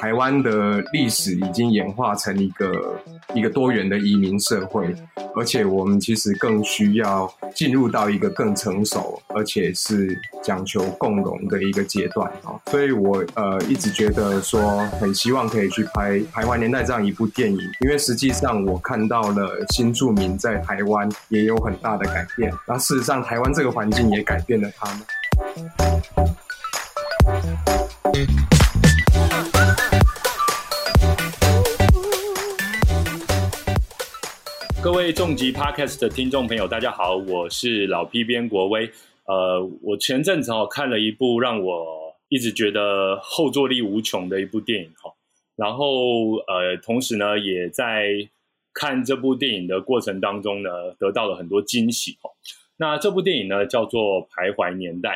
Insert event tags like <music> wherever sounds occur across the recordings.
台湾的历史已经演化成一个一个多元的移民社会，而且我们其实更需要进入到一个更成熟，而且是讲求共荣的一个阶段啊。所以我呃一直觉得说，很希望可以去拍《台湾年代》这样一部电影，因为实际上我看到了新住民在台湾也有很大的改变，那事实上台湾这个环境也改变了他们。各位重疾 Podcast 的听众朋友，大家好，我是老 P 边国威。呃，我前阵子哦看了一部让我一直觉得后坐力无穷的一部电影哈，然后呃，同时呢也在看这部电影的过程当中呢，得到了很多惊喜哈。那这部电影呢叫做《徘徊年代》。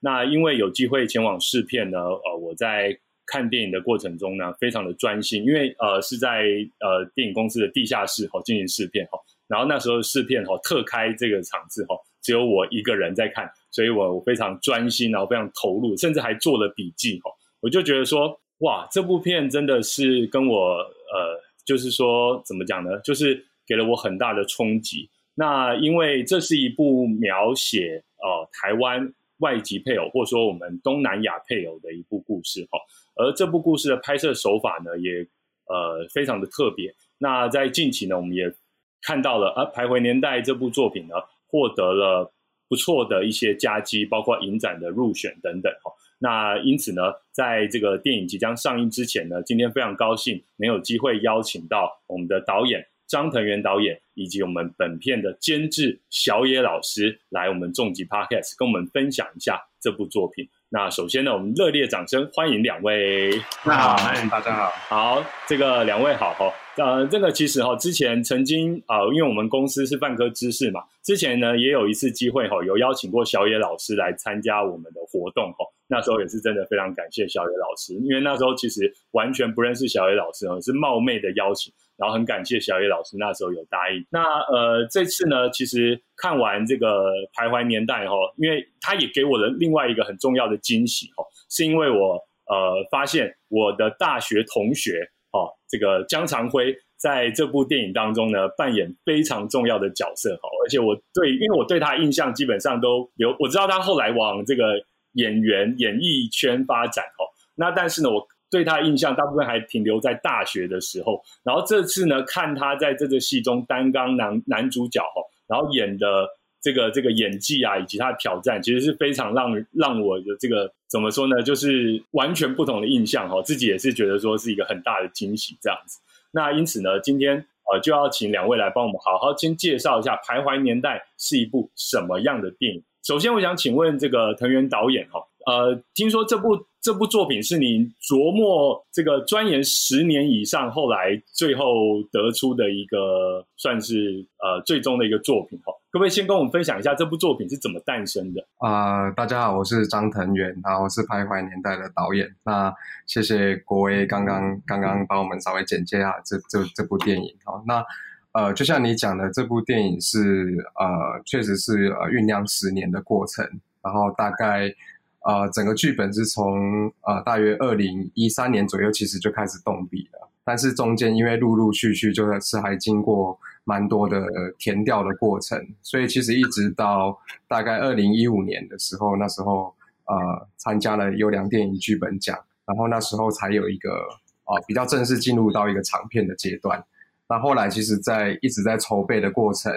那因为有机会前往试片呢，呃，我在看电影的过程中呢，非常的专心，因为呃是在呃电影公司的地下室哈进行试片哈，然后那时候试片哈特开这个场次哈，只有我一个人在看，所以我我非常专心，然后非常投入，甚至还做了笔记哈，我就觉得说哇，这部片真的是跟我呃，就是说怎么讲呢，就是给了我很大的冲击。那因为这是一部描写呃台湾。外籍配偶，或者说我们东南亚配偶的一部故事哈，而这部故事的拍摄手法呢，也呃非常的特别。那在近期呢，我们也看到了啊，《徘徊年代》这部作品呢，获得了不错的一些佳绩，包括影展的入选等等哈。那因此呢，在这个电影即将上映之前呢，今天非常高兴能有机会邀请到我们的导演。张腾元导演以及我们本片的监制小野老师来我们重疾 Podcast 跟我们分享一下这部作品。那首先呢，我们热烈掌声欢迎两位。那好，大家好。好，这个两位好哈。呃，这个其实哈，之前曾经啊，因为我们公司是泛科知识嘛，之前呢也有一次机会哈，有邀请过小野老师来参加我们的活动哈。那时候也是真的非常感谢小野老师，因为那时候其实完全不认识小野老师哦，是冒昧的邀请。然后很感谢小野老师那时候有答应。那呃这次呢，其实看完这个徘徊年代哈，因为他也给我的另外一个很重要的惊喜哈，是因为我呃发现我的大学同学哦，这个江长辉在这部电影当中呢扮演非常重要的角色哈，而且我对因为我对他印象基本上都有，我知道他后来往这个演员演艺圈发展哈，那但是呢我。对他印象大部分还停留在大学的时候，然后这次呢，看他在这个戏中担纲男男主角哈，然后演的这个这个演技啊，以及他的挑战，其实是非常让让我的这个怎么说呢，就是完全不同的印象哈，自己也是觉得说是一个很大的惊喜这样子。那因此呢，今天呃就要请两位来帮我们好好先介绍一下《徘徊年代》是一部什么样的电影。首先，我想请问这个藤原导演哈，呃，听说这部。这部作品是你琢磨这个钻研十年以上，后来最后得出的一个算是呃最终的一个作品哈。可不可以先跟我们分享一下这部作品是怎么诞生的？啊，大家好，我是张腾元，然后是《徘徊年代》的导演。那谢谢国威刚刚刚刚帮我们稍微简介下这这这部电影哈。那呃，就像你讲的，这部电影是呃确实是呃酝酿十年的过程，然后大概。呃，整个剧本是从呃大约二零一三年左右，其实就开始动笔了。但是中间因为陆陆续续就是还经过蛮多的填调的过程，所以其实一直到大概二零一五年的时候，那时候呃参加了优良电影剧本奖，然后那时候才有一个啊比较正式进入到一个长片的阶段。那后来其实，在一直在筹备的过程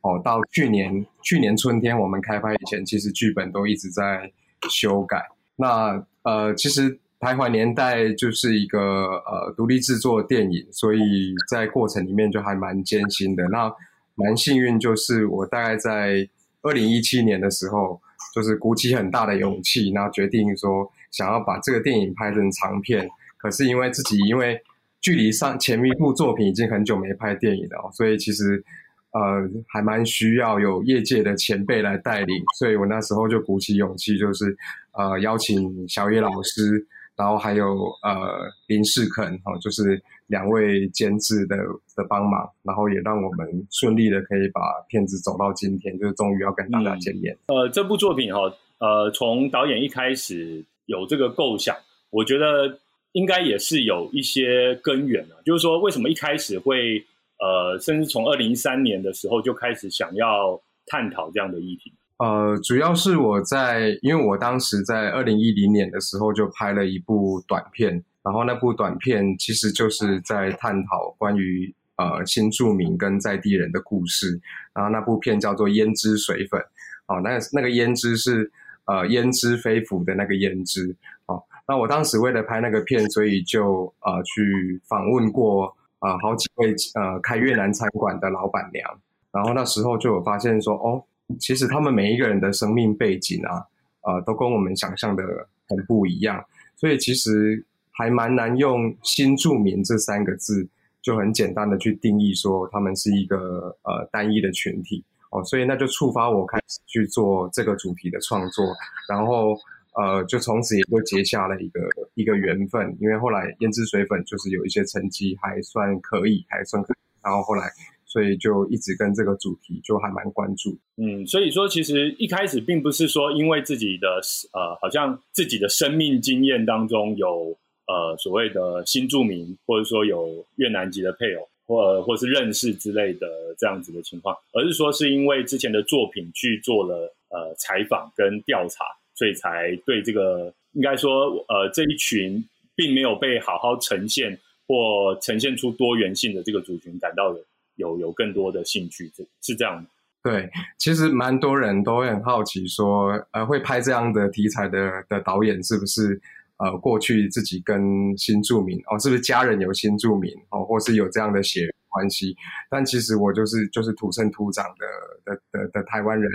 哦，到去年去年春天我们开拍以前，其实剧本都一直在。修改那呃，其实《徘徊年代》就是一个呃独立制作电影，所以在过程里面就还蛮艰辛的。那蛮幸运，就是我大概在二零一七年的时候，就是鼓起很大的勇气，然后决定说想要把这个电影拍成长片。可是因为自己因为距离上前一部作品已经很久没拍电影了，所以其实。呃，还蛮需要有业界的前辈来带领，所以我那时候就鼓起勇气，就是呃邀请小野老师，然后还有呃林世肯哈，就是两位监制的的帮忙，然后也让我们顺利的可以把片子走到今天，就是终于要跟大家见面。呃，这部作品哈，呃，从导演一开始有这个构想，我觉得应该也是有一些根源的，就是说为什么一开始会呃，甚至从二零一三年的时候就开始想要探讨这样的议题。呃，主要是我在，因为我当时在二零一零年的时候就拍了一部短片，然后那部短片其实就是在探讨关于呃新住民跟在地人的故事，然后那部片叫做《胭脂水粉》，哦，那那个胭脂是呃胭脂飞浮的那个胭脂，哦，那我当时为了拍那个片，所以就呃去访问过呃好几位呃开越南餐馆的老板娘，然后那时候就有发现说，哦。其实他们每一个人的生命背景啊，呃，都跟我们想象的很不一样，所以其实还蛮难用“新住民”这三个字就很简单的去定义说他们是一个呃单一的群体。哦，所以那就触发我开始去做这个主题的创作，然后呃，就从此也就结下了一个一个缘分，因为后来胭脂水粉就是有一些成绩还算可以，还算可以，然后后来。所以就一直跟这个主题就还蛮关注。嗯，所以说其实一开始并不是说因为自己的呃，好像自己的生命经验当中有呃所谓的新住民，或者说有越南籍的配偶，或或是认识之类的这样子的情况，而是说是因为之前的作品去做了呃采访跟调查，所以才对这个应该说呃这一群并没有被好好呈现或呈现出多元性的这个族群感到的。有有更多的兴趣，这是这样对，其实蛮多人都会很好奇，说呃，会拍这样的题材的的导演是不是呃过去自己跟新住民哦，是不是家人有新住民哦，或是有这样的血关系？但其实我就是就是土生土长的的的的台湾人，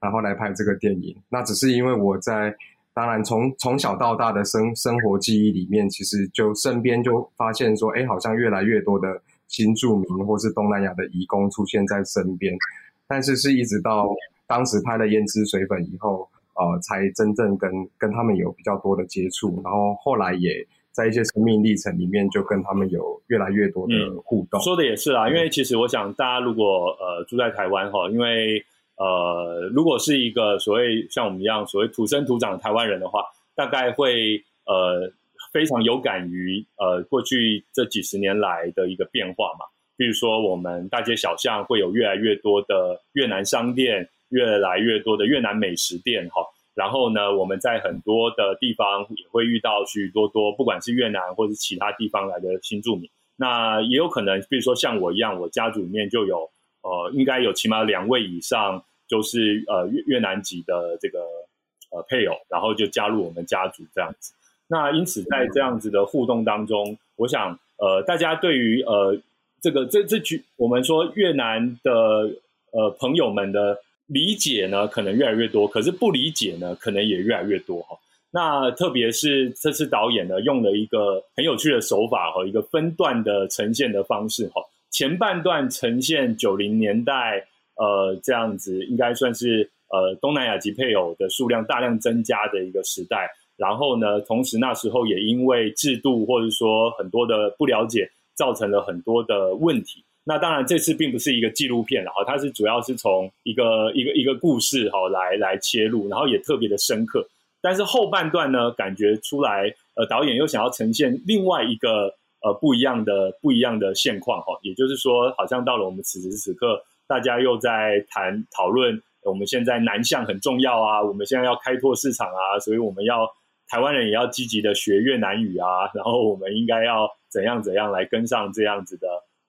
然后来拍这个电影。那只是因为我在当然从从小到大的生生活记忆里面，其实就身边就发现说，哎，好像越来越多的。新住民或是东南亚的移工出现在身边，但是是一直到当时拍了《胭脂水粉》以后，呃，才真正跟跟他们有比较多的接触，然后后来也在一些生命历程里面就跟他们有越来越多的互动。说的也是啦，因为其实我想大家如果呃住在台湾哈，因为呃如果是一个所谓像我们一样所谓土生土长的台湾人的话，大概会呃。非常有感于呃过去这几十年来的一个变化嘛，比如说我们大街小巷会有越来越多的越南商店，越来越多的越南美食店哈，然后呢，我们在很多的地方也会遇到许多多不管是越南或者其他地方来的新住民，那也有可能，比如说像我一样，我家族里面就有呃应该有起码两位以上就是呃越越南籍的这个呃配偶，然后就加入我们家族这样子。那因此，在这样子的互动当中，我想，呃，大家对于呃这个这这句我们说越南的呃朋友们的理解呢，可能越来越多，可是不理解呢，可能也越来越多哈。那特别是这次导演呢，用了一个很有趣的手法和一个分段的呈现的方式哈。前半段呈现九零年代，呃，这样子应该算是呃东南亚籍配偶的数量大量增加的一个时代。然后呢，同时那时候也因为制度或者说很多的不了解，造成了很多的问题。那当然这次并不是一个纪录片，哈，它是主要是从一个一个一个故事哈来来切入，然后也特别的深刻。但是后半段呢，感觉出来，呃，导演又想要呈现另外一个呃不一样的不一样的现况哈，也就是说，好像到了我们此时此刻，大家又在谈讨论，我们现在南向很重要啊，我们现在要开拓市场啊，所以我们要。台湾人也要积极的学越南语啊，<laughs> 然后我们应该要怎样怎样来跟上这样子的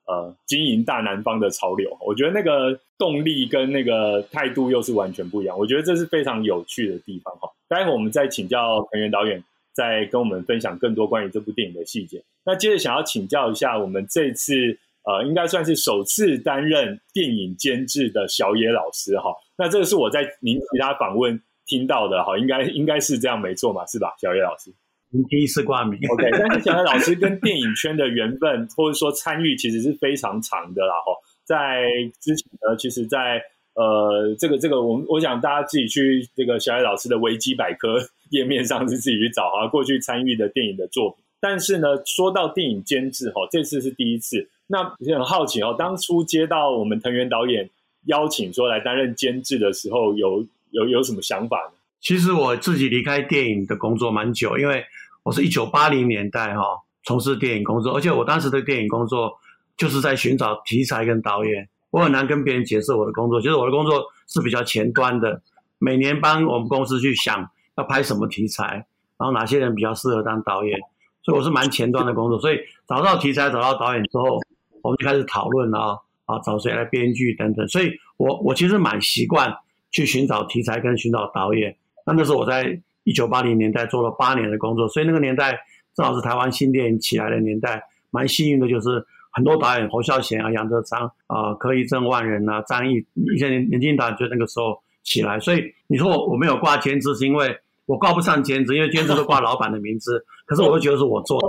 呃经营大南方的潮流。我觉得那个动力跟那个态度又是完全不一样。我觉得这是非常有趣的地方哈。待会我们再请教藤原导演，再跟我们分享更多关于这部电影的细节。那接着想要请教一下，我们这次呃应该算是首次担任电影监制的小野老师哈。那这个是我在您其他访问。听到的哈，应该应该是这样，没错嘛，是吧，小野老师？您第一次挂名，OK。但是小野老师跟电影圈的缘分，或者说参与，其实是非常长的啦。哈，在之前呢，其实，在呃，这个这个，我们我想大家自己去这个小野老师的维基百科页面上是自己去找啊，过去参与的电影的作品。但是呢，说到电影监制哈，这次是第一次。那也很好奇哦，当初接到我们藤原导演邀请说来担任监制的时候，有。有有什么想法呢？其实我自己离开电影的工作蛮久，因为我是一九八零年代哈从事电影工作，而且我当时的电影工作就是在寻找题材跟导演。我很难跟别人解释我的工作，就是我的工作是比较前端的，每年帮我们公司去想要拍什么题材，然后哪些人比较适合当导演，所以我是蛮前端的工作。所以找到题材、找到导演之后，我们就开始讨论啊啊，找谁来编剧等等。所以我我其实蛮习惯去寻找题材跟寻找导演。那那时候我在一九八零年代做了八年的工作，所以那个年代正好是台湾新电影起来的年代，蛮幸运的就是。很多导演侯孝贤啊、杨德昌啊、柯一正、万人啊、张译一些年年轻导演就那个时候起来，所以你说我我没有挂兼职，是因为我挂不上兼职，因为兼职都挂老板的名字。可是我会觉得是我做的，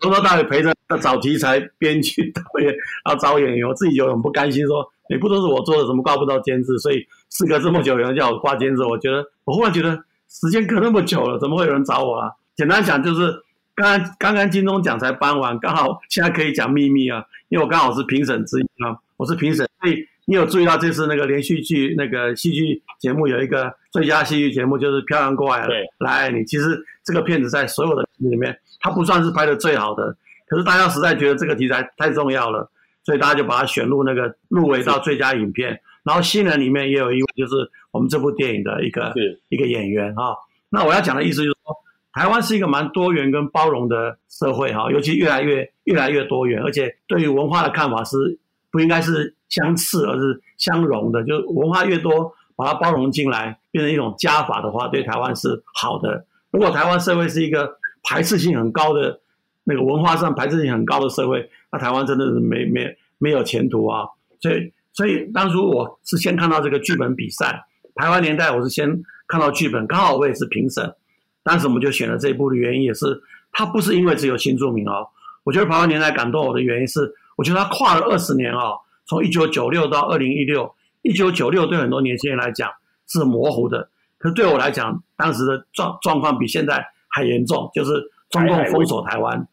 从头到尾陪着找题材、编剧、导演，然后找演员，我自己就很不甘心，说你不都是我做的，怎么挂不到监制？所以事隔这么久，有人叫我挂监制，我觉得我忽然觉得时间隔那么久了，怎么会有人找我啊？简单讲就是。刚刚刚刚金钟奖才颁完，刚好现在可以讲秘密啊，因为我刚好是评审之一啊，我是评审，所以你有注意到这次那个连续剧那个戏剧节目有一个最佳戏剧节目就是《漂洋过海来爱你》，其实这个片子在所有的里面，它不算是拍的最好的，可是大家实在觉得这个题材太重要了，所以大家就把它选入那个入围到最佳影片。然后新人里面也有一位就是我们这部电影的一个一个演员啊，那我要讲的意思就是说。台湾是一个蛮多元跟包容的社会哈，尤其越来越越来越多元，而且对于文化的看法是不应该是相斥，而是相融的。就是文化越多，把它包容进来，变成一种加法的话，对台湾是好的。如果台湾社会是一个排斥性很高的那个文化上排斥性很高的社会，那台湾真的是没没没有前途啊。所以所以当初我是先看到这个剧本比赛，台湾年代我是先看到剧本，刚好我也是评审。当时我们就选了这一部的原因也是，它不是因为只有新著名哦。我觉得《台湾年代》感动我的原因是，我觉得它跨了二十年哦，从一九九六到二零一六。一九九六对很多年轻人来讲是模糊的，可是对我来讲，当时的状状况比现在还严重，就是中共封锁台湾。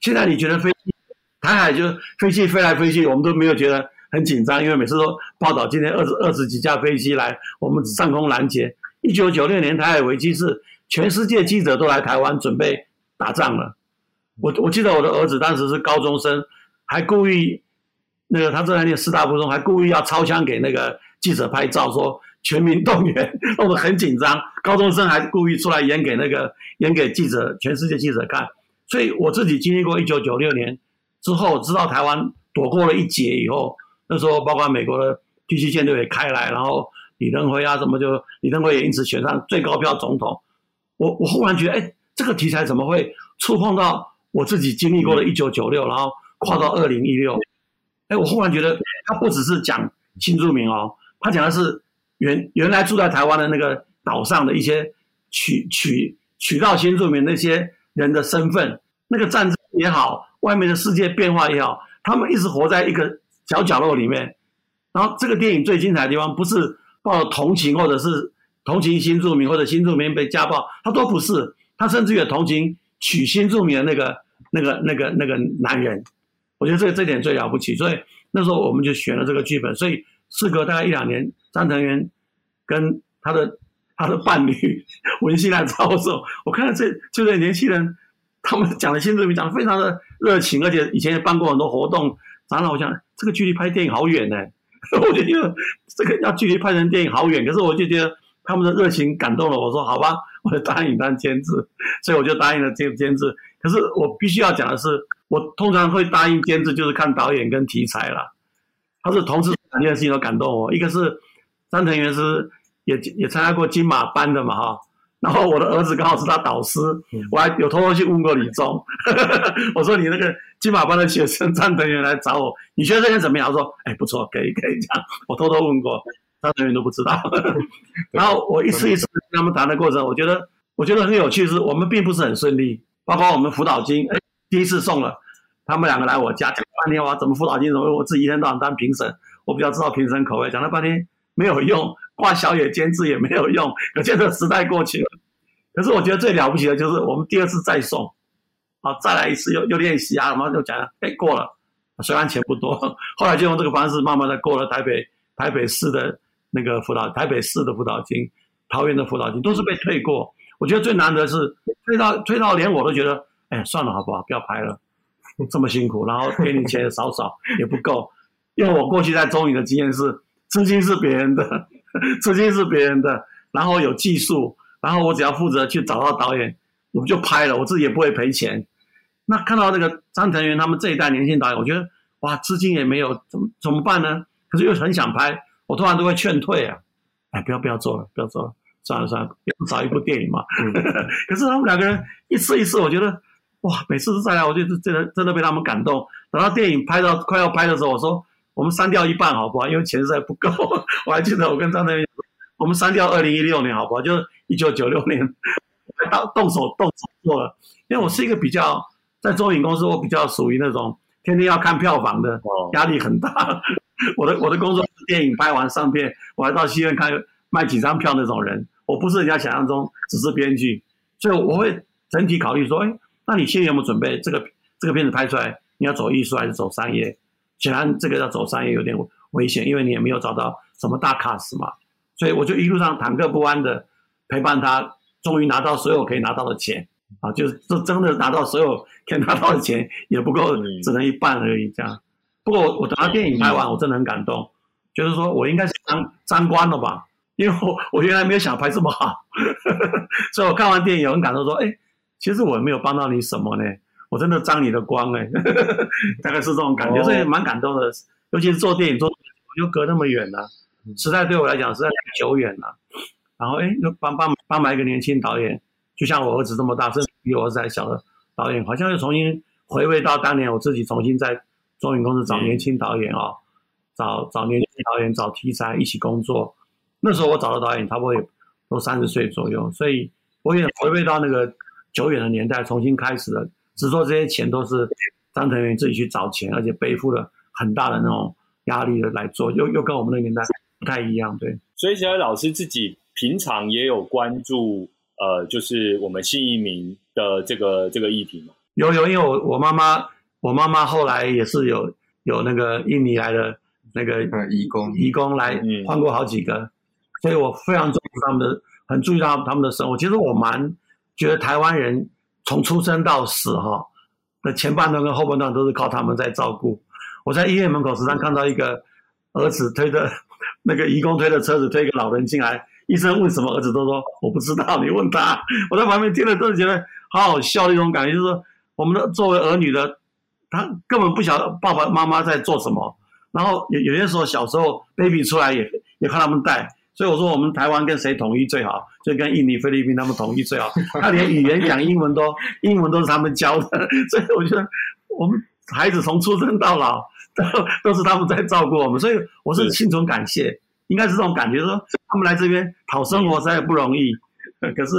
现在你觉得飞机台海就飞机飞来飞去，我们都没有觉得很紧张，因为每次都报道今天二十二十几架飞机来我们上空拦截。一九九六年台海危机是。全世界记者都来台湾准备打仗了。我我记得我的儿子当时是高中生，还故意那个他正在念师大附中，还故意要抄枪给那个记者拍照，说全民动员，<laughs> 弄得很紧张。高中生还故意出来演给那个演给记者，全世界记者看。所以我自己经历过一九九六年之后，知道台湾躲过了一劫以后，那时候包括美国的第七舰队也开来，然后李登辉啊什么就李登辉也因此选上最高票总统。我我忽然觉得，哎，这个题材怎么会触碰到我自己经历过的一九九六，然后跨到二零一六？哎，我忽然觉得，他不只是讲新住民哦，他讲的是原原来住在台湾的那个岛上的一些取取取到新住民那些人的身份，那个战争也好，外面的世界变化也好，他们一直活在一个小角落里面。然后这个电影最精彩的地方，不是抱同情或者是。同情新住民或者新住民被家暴，他都不是，他甚至有同情娶新住民的那个、那个、那个、那个男人。我觉得这这点最了不起，所以那时候我们就选了这个剧本。所以事隔大概一两年，张腾元跟他的他的伴侣 <laughs> 文心来找我说：“我看到这这对年轻人，他们讲的新住民讲的非常的热情，而且以前也办过很多活动。长老，我想这个距离拍电影好远呢。<laughs> 我就觉得这个要距离拍成电影好远，可是我就觉得。”他们的热情感动了我，说好吧，我就答应当监制，所以我就答应了监监制。可是我必须要讲的是，我通常会答应监制，就是看导演跟题材啦。他是同时两件事情都感动我，一个是张腾元是也也参加过金马班的嘛哈，然后我的儿子刚好是他导师，我还有偷偷去问过李忠，<laughs> 我说你那个金马班的学生张腾元来找我，你觉得这人怎么样？他说哎不错，可以可以这样，我偷偷问过。张腾元都不知道，然后我一次一次跟他们谈的过程，我觉得我觉得很有趣，是我们并不是很顺利。包括我们辅导金，哎，第一次送了，他们两个来我家讲半天，我怎么辅导金？怎么我自己一天到晚当评审，我比较知道评审口味，讲了半天没有用，挂小野监制也没有用，可见这时代过去了。可是我觉得最了不起的就是我们第二次再送，好再来一次又又练习啊，然后就讲，哎过了，虽然钱不多，<laughs> 后来就用这个方式慢慢的过了台北台北市的。那个辅导，台北市的辅导金，桃园的辅导金都是被退过。我觉得最难得是退到退到连我都觉得，哎，算了好不好，不要拍了，这么辛苦，然后给你钱少少也不够，因为我过去在中影的经验是，资金是别人的，<laughs> 资金是别人的，然后有技术，然后我只要负责去找到导演，我们就拍了，我自己也不会赔钱。那看到那个张腾元他们这一代年轻导演，我觉得哇，资金也没有，怎么怎么办呢？可是又很想拍，我突然都会劝退啊，哎，不要不要做了，不要做了。算了算了，要找一部电影嘛。可是他们两个人一次一次，我觉得哇，每次再来，我就真的真的被他们感动。等到电影拍到快要拍的时候，我说我们删掉一半好不好？因为钱实在不够。<laughs> 我还记得我跟张天我们删掉二零一六年好不好？就是一九九六年，<laughs> 到动手动手做了。因为我是一个比较在中影公司，我比较属于那种天天要看票房的，压力很大。<laughs> 我的我的工作是电影拍完上片，我还到戏院看。卖几张票那种人，我不是人家想象中只是编剧，所以我会整体考虑说，哎，那你现在有没有准备这个这个片子拍出来，你要走艺术还是走商业？显然这个要走商业有点危险，因为你也没有找到什么大卡司嘛。所以我就一路上忐忑不安的陪伴他，终于拿到所有可以拿到的钱啊，就是这真的拿到所有可以拿到的钱也不够，只能一半而已这样。不过我等到电影拍完，我真的很感动，就是说我应该是当当官了吧。因为我我原来没有想拍这么好，<laughs> 所以我看完电影很感动，说：“哎，其实我没有帮到你什么呢，我真的沾你的光哎，<laughs> 大概是这种感觉，所以蛮感动的。尤其是做电影做，又隔那么远了，时代对我来讲实在太久远了。然后哎，又帮帮帮忙一个年轻导演，就像我儿子这么大，甚至比我儿子还小的导演，好像又重新回味到当年我自己重新在中影公司找年轻导演啊，找找年轻导演，找题材一起工作。”那时候我找的导演差不多也都三十岁左右，所以我也回味到那个久远的年代，重新开始了。只说这些钱都是张腾元自己去找钱，而且背负了很大的那种压力的来做，又又跟我们那个年代不太一样。对，所以小老师自己平常也有关注，呃，就是我们新移民的这个这个议题嘛。有有，因为我我妈妈，我妈妈后来也是有有那个印尼来的那个义工，义工来换过好几个。所以我非常重视他们的，很注意到他们的生活。其实我蛮觉得台湾人从出生到死哈那前半段跟后半段都是靠他们在照顾。我在医院门口时常看到一个儿子推着那个义工推的车子推一个老人进来，医生问什么，儿子都说我不知道，你问他。我在旁边听了都是觉得好好笑的一种感觉，就是说我们的作为儿女的，他根本不晓得爸爸妈妈在做什么。然后有有些时候小时候 baby 出来也也看他们带。所以我说，我们台湾跟谁统一最好？就跟印尼、菲律宾他们统一最好。<laughs> 他连语言讲英文都，英文都是他们教的。<laughs> 所以我觉得，我们孩子从出生到老，都 <laughs> 都是他们在照顾我们。所以我是心存感谢，应该是这种感觉，说他们来这边讨生活实在不容易。可是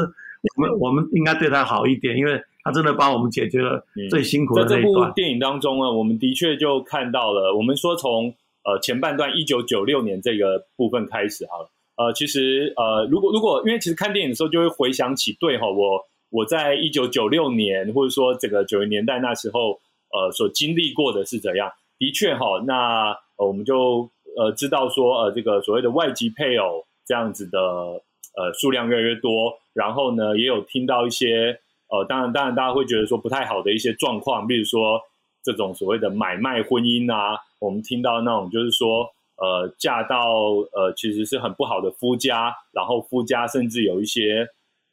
我们我们应该对他好一点，因为他真的帮我们解决了最辛苦的那一段。在这部电影当中呢，我们的确就看到了，我们说从呃前半段一九九六年这个部分开始好了。呃，其实呃，如果如果因为其实看电影的时候就会回想起，对哈，我我在一九九六年或者说这个九零年代那时候，呃，所经历过的是怎样？的确哈，那我们就呃知道说，呃，这个所谓的外籍配偶这样子的呃数量越来越多，然后呢，也有听到一些呃，当然当然大家会觉得说不太好的一些状况，比如说这种所谓的买卖婚姻啊，我们听到那种就是说。呃，嫁到呃，其实是很不好的夫家，然后夫家甚至有一些，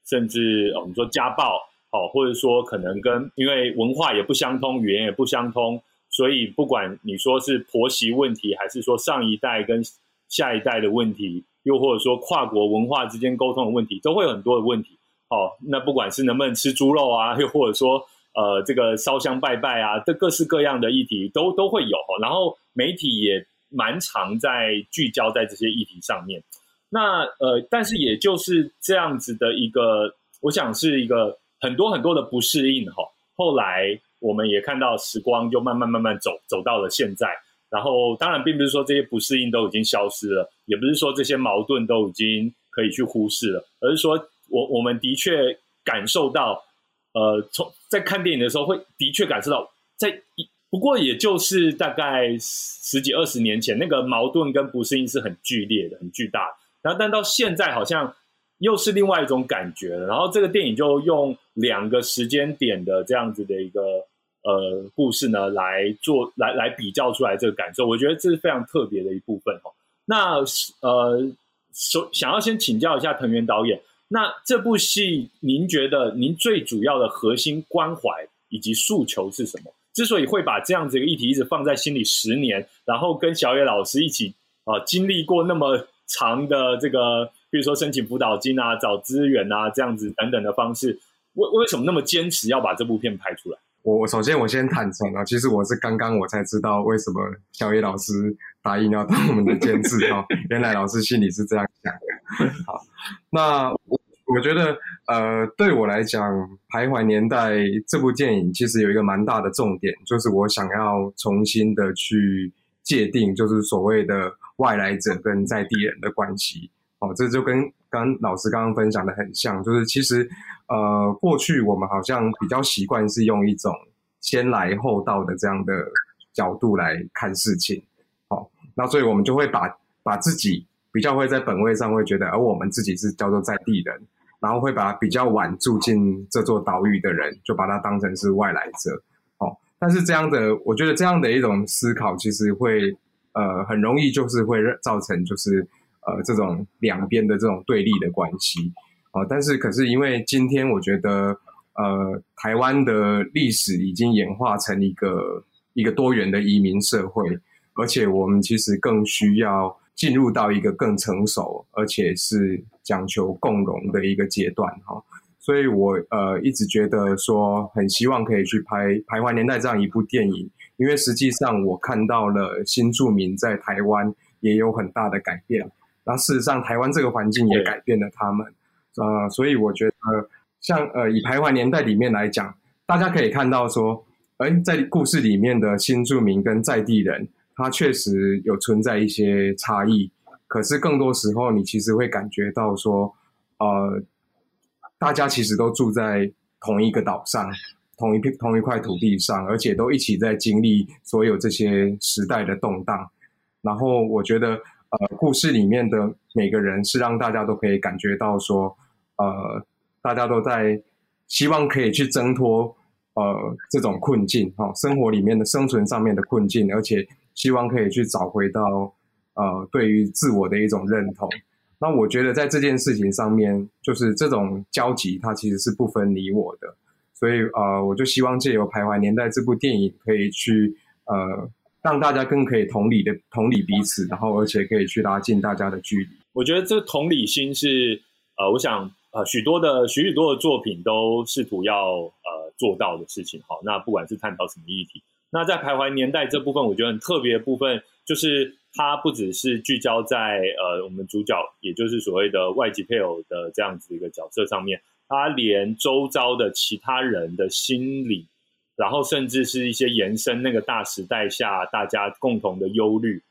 甚至我们说家暴，哦，或者说可能跟因为文化也不相通，语言也不相通，所以不管你说是婆媳问题，还是说上一代跟下一代的问题，又或者说跨国文化之间沟通的问题，都会有很多的问题。哦，那不管是能不能吃猪肉啊，又或者说呃，这个烧香拜拜啊，这各式各样的议题都都会有。然后媒体也。蛮常在聚焦在这些议题上面，那呃，但是也就是这样子的一个，我想是一个很多很多的不适应哈。后来我们也看到时光就慢慢慢慢走走到了现在，然后当然并不是说这些不适应都已经消失了，也不是说这些矛盾都已经可以去忽视了，而是说我我们的确感受到，呃，从在看电影的时候会的确感受到在一。不过，也就是大概十几二十年前，那个矛盾跟不适应是很剧烈的、很巨大。然后，但到现在，好像又是另外一种感觉了。然后这个电影就用两个时间点的这样子的一个呃故事呢来做来来比较出来这个感受，我觉得这是非常特别的一部分哦。那呃，首想要先请教一下藤原导演，那这部戏您觉得您最主要的核心关怀以及诉求是什么？之所以会把这样子一个议题一直放在心里十年，然后跟小野老师一起啊经历过那么长的这个，比如说申请辅导金啊、找资源啊这样子等等的方式，为为什么那么坚持要把这部片拍出来？我首先我先坦诚啊，其实我是刚刚我才知道为什么小野老师答应要当我们的监制哦，<laughs> 原来老师心里是这样想的。好，那我我觉得呃，对我来讲，《徘徊年代》这部电影其实有一个蛮大的重点，就是我想要重新的去界定，就是所谓的外来者跟在地人的关系。哦，这就跟刚老师刚刚分享的很像，就是其实。呃，过去我们好像比较习惯是用一种先来后到的这样的角度来看事情，好，那所以我们就会把把自己比较会在本位上会觉得，而我们自己是叫做在地人，然后会把比较晚住进这座岛屿的人，就把它当成是外来者，哦，但是这样的，我觉得这样的一种思考，其实会呃很容易就是会造成就是呃这种两边的这种对立的关系。啊，但是可是因为今天我觉得，呃，台湾的历史已经演化成一个一个多元的移民社会，而且我们其实更需要进入到一个更成熟，而且是讲求共荣的一个阶段哈。所以我呃一直觉得说，很希望可以去拍《徘徊年代》这样一部电影，因为实际上我看到了新住民在台湾也有很大的改变，那事实上台湾这个环境也改变了他们。呃，所以我觉得，像呃，以徘徊年代里面来讲，大家可以看到说，哎，在故事里面的新住民跟在地人，它确实有存在一些差异。可是更多时候，你其实会感觉到说，呃，大家其实都住在同一个岛上，同一片同一块土地上，而且都一起在经历所有这些时代的动荡。然后我觉得，呃，故事里面的每个人是让大家都可以感觉到说。呃，大家都在希望可以去挣脱呃这种困境哈，生活里面的生存上面的困境，而且希望可以去找回到呃对于自我的一种认同。那我觉得在这件事情上面，就是这种交集，它其实是不分你我的。所以呃，我就希望借由《徘徊年代》这部电影，可以去呃让大家更可以同理的同理彼此，然后而且可以去拉近大家的距离。我觉得这同理心是呃，我想。呃，许多的许许多的作品都试图要呃做到的事情。好，那不管是探讨什么议题，那在徘徊年代这部分，我觉得很特别的部分，就是它不只是聚焦在呃我们主角，也就是所谓的外籍配偶的这样子一个角色上面，它连周遭的其他人的心理，然后甚至是一些延伸那个大时代下大家共同的忧虑，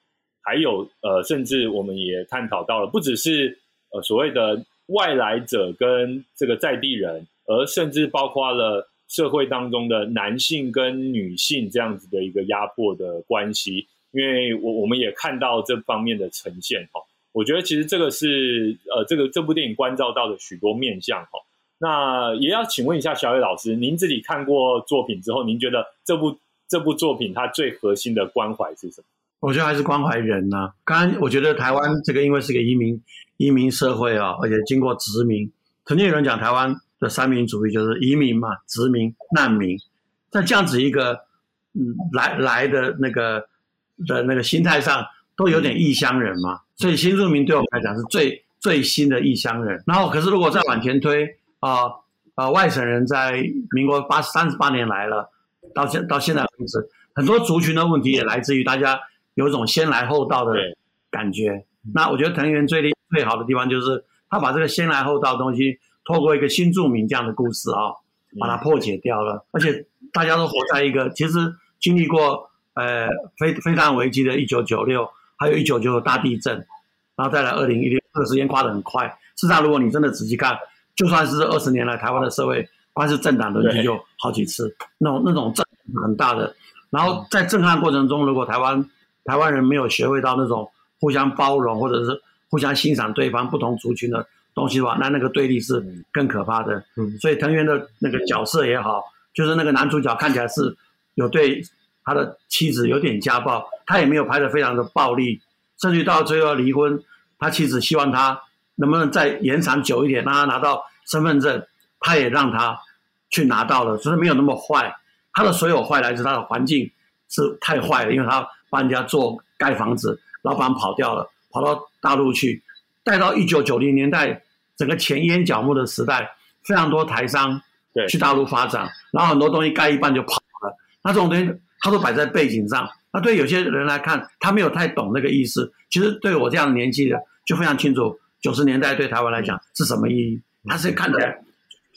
还有呃，甚至我们也探讨到了，不只是呃所谓的。外来者跟这个在地人，而甚至包括了社会当中的男性跟女性这样子的一个压迫的关系，因为我我们也看到这方面的呈现哈。我觉得其实这个是呃，这个这部电影关照到的许多面向哈。那也要请问一下小野老师，您自己看过作品之后，您觉得这部这部作品它最核心的关怀是什么？我觉得还是关怀人呐。刚刚我觉得台湾这个因为是个移民移民社会啊，而且经过殖民，曾经有人讲台湾的三民主义就是移民嘛、殖民、难民，在这样子一个嗯来来的那个的那个心态上，都有点异乡人嘛。所以新住民对我们来讲是最最新的异乡人。然后可是如果再往前推啊啊，外省人在民国八三十八年来了，到现到现在为止，很多族群的问题也来自于大家。有一种先来后到的感觉。那我觉得藤原最厉最好的地方就是他把这个先来后到的东西，透过一个新著名这样的故事啊，把它破解掉了。而且大家都活在一个其实经历过呃非非常危机的一九九六，还有一九九九大地震，然后再来二零一六，这个时间跨得很快。事实上，如果你真的仔细看，就算是二十年来台湾的社会，光是政党轮替就好几次，那种那种震很大的。然后在震撼过程中，如果台湾台湾人没有学会到那种互相包容，或者是互相欣赏对方不同族群的东西的话，那那个对立是更可怕的。嗯所以藤原的那个角色也好，就是那个男主角看起来是有对他的妻子有点家暴，他也没有拍的非常的暴力，甚至到最后要离婚，他妻子希望他能不能再延长久一点，让他拿到身份证，他也让他去拿到了，所以没有那么坏。他的所有坏来自他的环境是太坏了，因为他帮人家做盖房子，老板跑掉了，跑到大陆去，带到一九九零年代整个前烟角木的时代，非常多台商对去大陆发展，然后很多东西盖一半就跑了，那这种东西他都摆在背景上。那对有些人来看，他没有太懂那个意思。其实对我这样的年纪的，就非常清楚九十年代对台湾来讲是什么意义。他是看起来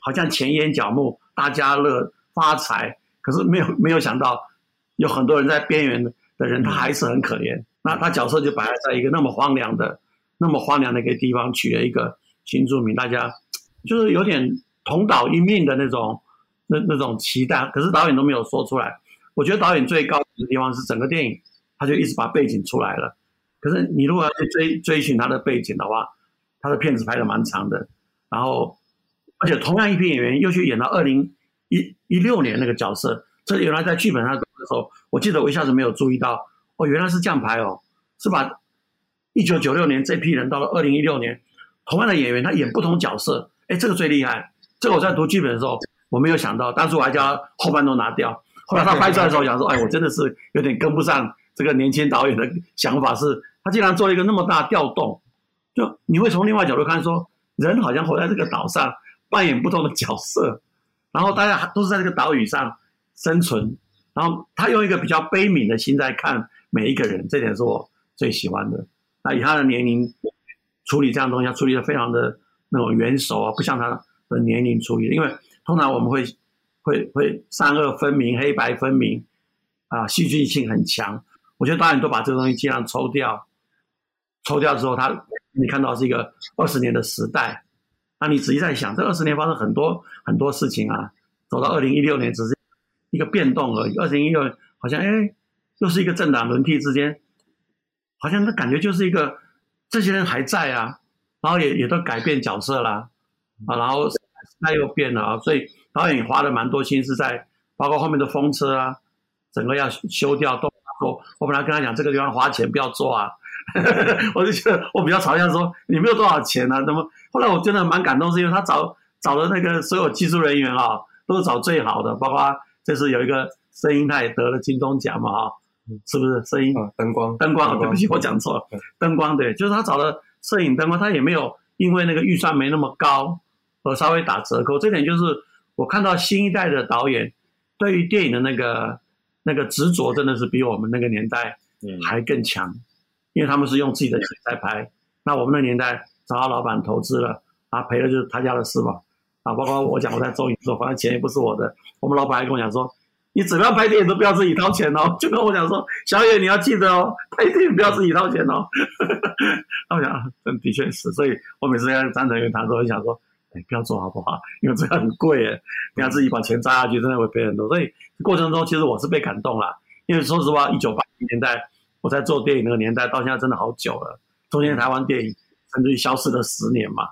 好像前烟角木、大家乐、发财，可是没有没有想到有很多人在边缘的人，他还是很可怜。那他角色就摆在一个那么荒凉的、那么荒凉的一个地方，取了一个新住民，大家就是有点同岛一命的那种那那种期待，可是导演都没有说出来。我觉得导演最高的地方是整个电影，他就一直把背景出来了。可是你如果要去追追寻他的背景的话，他的片子拍的蛮长的，然后而且同样一批演员又去演到二零一一六年那个角色，这原来在剧本上的时候，我记得我一下子没有注意到，哦，原来是这样拍哦，是把一九九六年这批人到了二零一六年，同样的演员他演不同角色，哎，这个最厉害。这个我在读剧本的时候我没有想到，当初我还叫他后半段拿掉，后来他拍出来的时候，我想说，哎，我真的是有点跟不上这个年轻导演的想法，是他竟然做了一个那么大的调动，就你会从另外角度看说，人好像活在这个岛上，扮演不同的角色，然后大家都是在这个岛屿上生存，然后他用一个比较悲悯的心在看每一个人，这点是我最喜欢的。那以他的年龄处理这样东西，要处理的非常的那种圆熟啊，不像他的年龄处理，因为通常我们会会会善恶分明、黑白分明啊，戏剧性很强。我觉得导演都把这个东西尽量抽掉，抽掉之后，他你看到是一个二十年的时代，那你仔细在想，这二十年发生很多很多事情啊，走到二零一六年只是一个变动而已。二零一六好像哎，又是一个政党轮替之间，好像那感觉就是一个这些人还在啊，然后也也都改变角色啦，啊，然后时代又变了啊，所以导演也花了蛮多心思在，包括后面的风车啊，整个要修掉都说，我本来跟他讲这个地方花钱不要做啊，<laughs> 我就觉得我比较嘲笑说你没有多少钱啊，那么？后来我真的蛮感动，是因为他找找的那个所有技术人员啊，都是找最好的，包括这次有一个声音，他也得了金钟奖嘛啊，是不是声音？啊，灯光，灯光，对不起，我讲错了。灯光对，就是他找的摄影灯光，他也没有因为那个预算没那么高而稍微打折扣。这点就是我看到新一代的导演对于电影的那个那个执着，真的是比我们那个年代嗯，还更强，因为他们是用自己的钱在拍。那我们那年代找到老板投资了，啊，赔了就是他家的事嘛。啊，包括我讲我在周影做，反正钱也不是我的。我们老板还跟我讲说，你怎么样拍电影都不要自己掏钱哦，就跟我讲说，小野你要记得哦，拍电影不要自己掏钱哦。那我想，啊真的确是，所以我每次跟张成元谈的时候，我想说，哎，不要做好不好？因为这个很贵耶，你要自己把钱砸下去，真的会赔很多。所以过程中，其实我是被感动了，因为说实话，一九八零年代我在做电影那个年代，到现在真的好久了，中间台湾电影甚至于消失了十年嘛，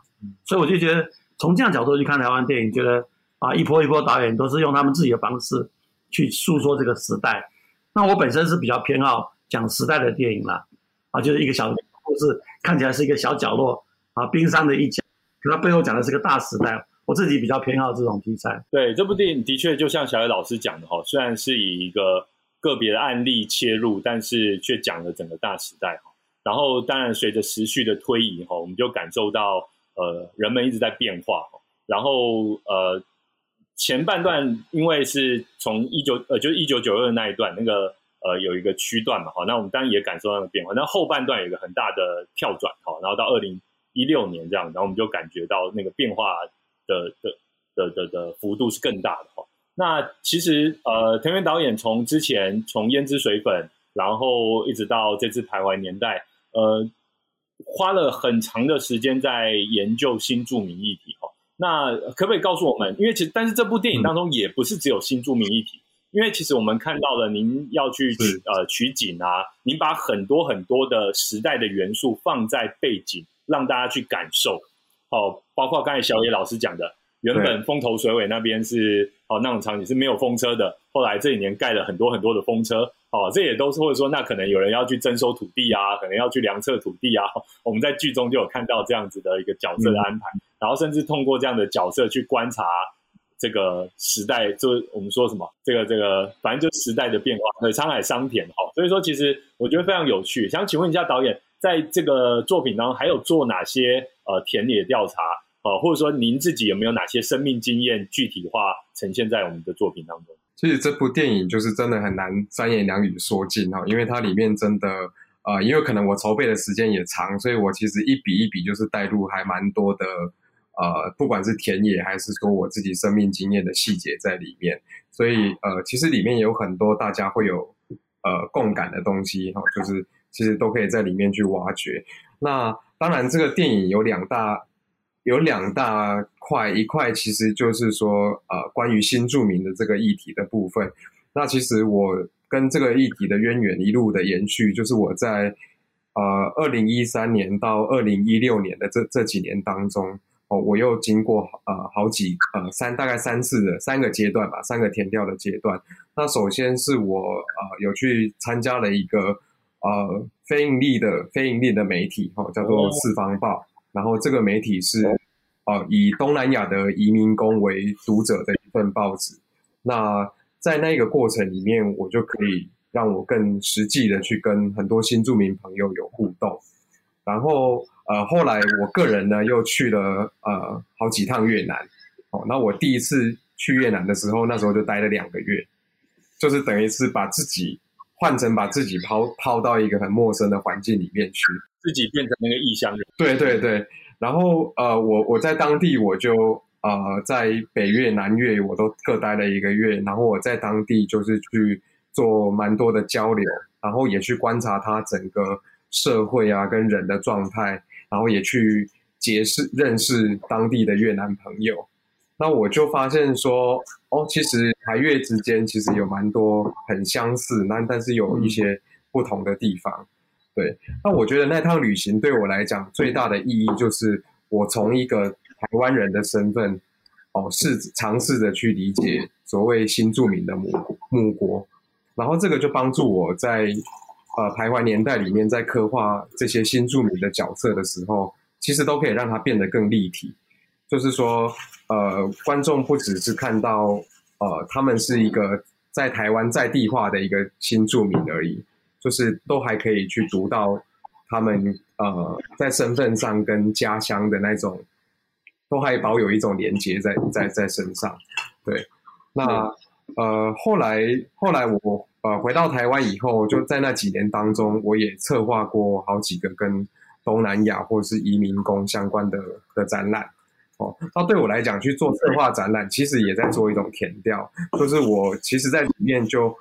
所以我就觉得从这样角度去看台湾电影，觉得啊，一波一波导演都是用他们自己的方式去诉说这个时代。那我本身是比较偏好讲时代的电影啦，啊，就是一个小故事，看起来是一个小角落啊，冰山的一角，可它背后讲的是个大时代。我自己比较偏好这种题材。对，这部电影的确就像小野老师讲的哈，虽然是以一个个别的案例切入，但是却讲了整个大时代哈。然后，当然随着时序的推移哈，我们就感受到呃，人们一直在变化。然后呃，前半段因为是从一九呃，就是一九九二那一段那个呃有一个区段嘛哈，那我们当然也感受到那个变化。那后半段有一个很大的跳转哈，然后到二零一六年这样，然后我们就感觉到那个变化的的的的的幅度是更大的哈。那其实呃，藤原导演从之前从胭脂水粉，然后一直到这次徘徊年代，呃，花了很长的时间在研究新住民议题哈。那可不可以告诉我们？因为其实，但是这部电影当中也不是只有新住民议题，因为其实我们看到了您要去取呃取景啊，您把很多很多的时代的元素放在背景，让大家去感受。哦，包括刚才小野老师讲的，原本风头水尾那边是哦那种场景是没有风车的，后来这几年盖了很多很多的风车，哦，这也都是或者说那可能有人要去征收土地啊，可能要去量测土地啊，我们在剧中就有看到这样子的一个角色的安排，然后甚至通过这样的角色去观察。这个时代，就我们说什么，这个这个，反正就时代的变化。对，沧海桑田哦，所以说其实我觉得非常有趣。想请问一下导演，在这个作品当中还有做哪些呃田野调查呃，或者说您自己有没有哪些生命经验具体化呈现在我们的作品当中？其实这部电影就是真的很难三言两语说尽哈，因为它里面真的呃，因为可能我筹备的时间也长，所以我其实一笔一笔就是带入还蛮多的。呃，不管是田野还是说我自己生命经验的细节在里面，所以呃，其实里面有很多大家会有呃共感的东西哈，就是其实都可以在里面去挖掘。那当然，这个电影有两大有两大块，一块其实就是说呃关于新著名的这个议题的部分。那其实我跟这个议题的渊源一路的延续，就是我在呃二零一三年到二零一六年的这这几年当中。哦，我又经过呃好几呃三大概三次的三个阶段吧，三个填调的阶段。那首先是我呃有去参加了一个呃非盈利的非盈利的媒体，哈，叫做四方报。然后这个媒体是呃以东南亚的移民工为读者的一份报纸。那在那个过程里面，我就可以让我更实际的去跟很多新住民朋友有互动，然后。呃，后来我个人呢又去了呃好几趟越南，哦，那我第一次去越南的时候，那时候就待了两个月，就是等于是把自己换成把自己抛抛到一个很陌生的环境里面去，自己变成那个异乡人。对对对，然后呃，我我在当地我就呃在北越南越我都各待了一个月，然后我在当地就是去做蛮多的交流，然后也去观察他整个社会啊跟人的状态。然后也去结识认识当地的越南朋友，那我就发现说，哦，其实台越之间其实有蛮多很相似，那但是有一些不同的地方。对，那我觉得那趟旅行对我来讲最大的意义就是，我从一个台湾人的身份，哦，试尝试着去理解所谓新著名的母母国，然后这个就帮助我在。呃，徘徊年代里面，在刻画这些新著名的角色的时候，其实都可以让它变得更立体。就是说，呃，观众不只是看到呃，他们是一个在台湾在地化的一个新著名而已，就是都还可以去读到他们呃，在身份上跟家乡的那种，都还保有一种连接在在在身上。对，那。呃，后来后来我呃回到台湾以后，就在那几年当中，我也策划过好几个跟东南亚或是移民工相关的的展览。哦，那对我来讲去做策划展览，其实也在做一种填调，就是我其实在里面就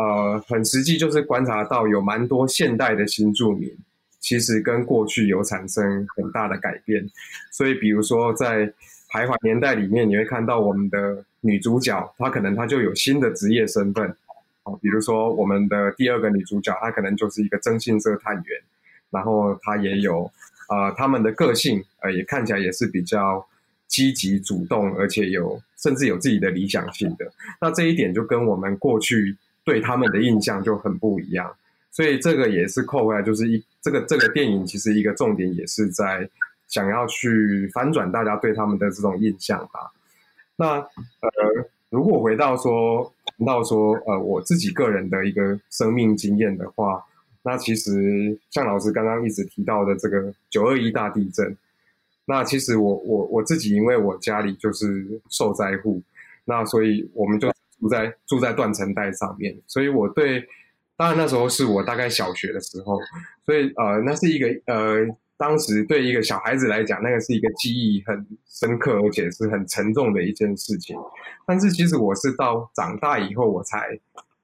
呃很实际，就是观察到有蛮多现代的新住民，其实跟过去有产生很大的改变。所以比如说在。徘徊年代里面，你会看到我们的女主角，她可能她就有新的职业身份，哦，比如说我们的第二个女主角，她可能就是一个征信社探员，然后她也有，呃，他们的个性，呃，也看起来也是比较积极主动，而且有甚至有自己的理想性的。那这一点就跟我们过去对他们的印象就很不一样，所以这个也是扣回来，就是一这个这个电影其实一个重点也是在。想要去翻转大家对他们的这种印象吧。那呃，如果回到说到说呃我自己个人的一个生命经验的话，那其实像老师刚刚一直提到的这个九二一大地震，那其实我我我自己因为我家里就是受灾户，那所以我们就住在住在断层带上面，所以我对当然那时候是我大概小学的时候，所以呃那是一个呃。当时对一个小孩子来讲，那个是一个记忆很深刻，而且是很沉重的一件事情。但是其实我是到长大以后，我才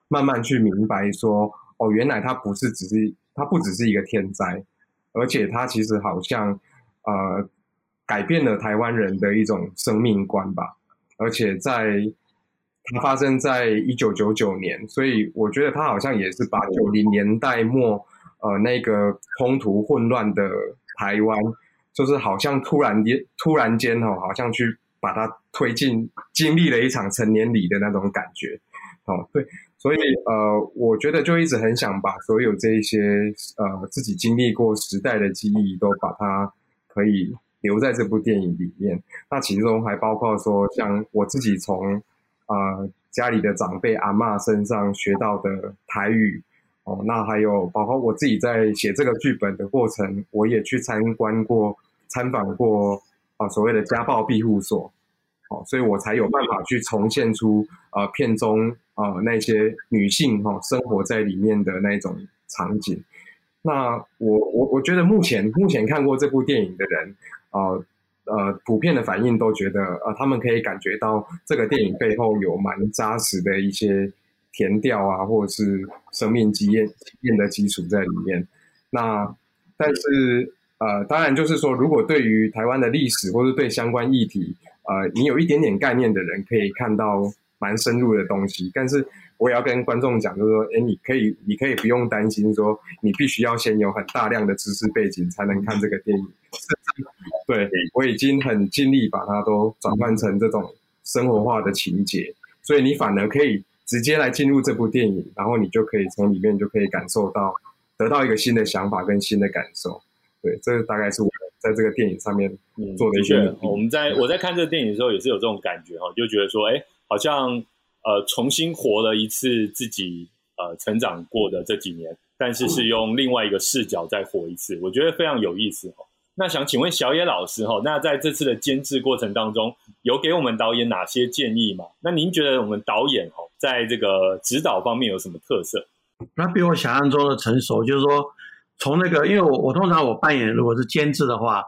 慢慢去明白说，哦，原来它不是只是它不只是一个天灾，而且它其实好像呃改变了台湾人的一种生命观吧。而且在它发生在一九九九年，所以我觉得它好像也是把九零年代末呃那个冲突混乱的。台湾就是好像突然间突然间哦，好像去把它推进，经历了一场成年礼的那种感觉，哦，对，所以呃，我觉得就一直很想把所有这一些呃自己经历过时代的记忆都把它可以留在这部电影里面。那其中还包括说，像我自己从呃家里的长辈阿妈身上学到的台语。哦，那还有包括我自己在写这个剧本的过程，我也去参观过、参访过啊所谓的家暴庇护所，哦，所以我才有办法去重现出呃片中啊那些女性哈生活在里面的那种场景。那我我我觉得目前目前看过这部电影的人啊呃普遍的反应都觉得呃他们可以感觉到这个电影背后有蛮扎实的一些。填调啊，或者是生命经验经验的基础在里面。那但是呃，当然就是说，如果对于台湾的历史或者对相关议题，呃，你有一点点概念的人，可以看到蛮深入的东西。但是我也要跟观众讲，就是说，哎，你可以，你可以不用担心，说你必须要先有很大量的知识背景才能看这个电影。对我已经很尽力把它都转换成这种生活化的情节，所以你反而可以。直接来进入这部电影，然后你就可以从里面就可以感受到，得到一个新的想法跟新的感受。对，这大概是我在这个电影上面做的一些。我们在我在看这个电影的时候，也是有这种感觉哈，就觉得说，哎，好像呃重新活了一次自己呃成长过的这几年，但是是用另外一个视角再活一次，我觉得非常有意思哈。那想请问小野老师哈，那在这次的监制过程当中，有给我们导演哪些建议吗？那您觉得我们导演哈，在这个指导方面有什么特色？那比我想象中的成熟，就是说，从那个，因为我我通常我扮演如果是监制的话，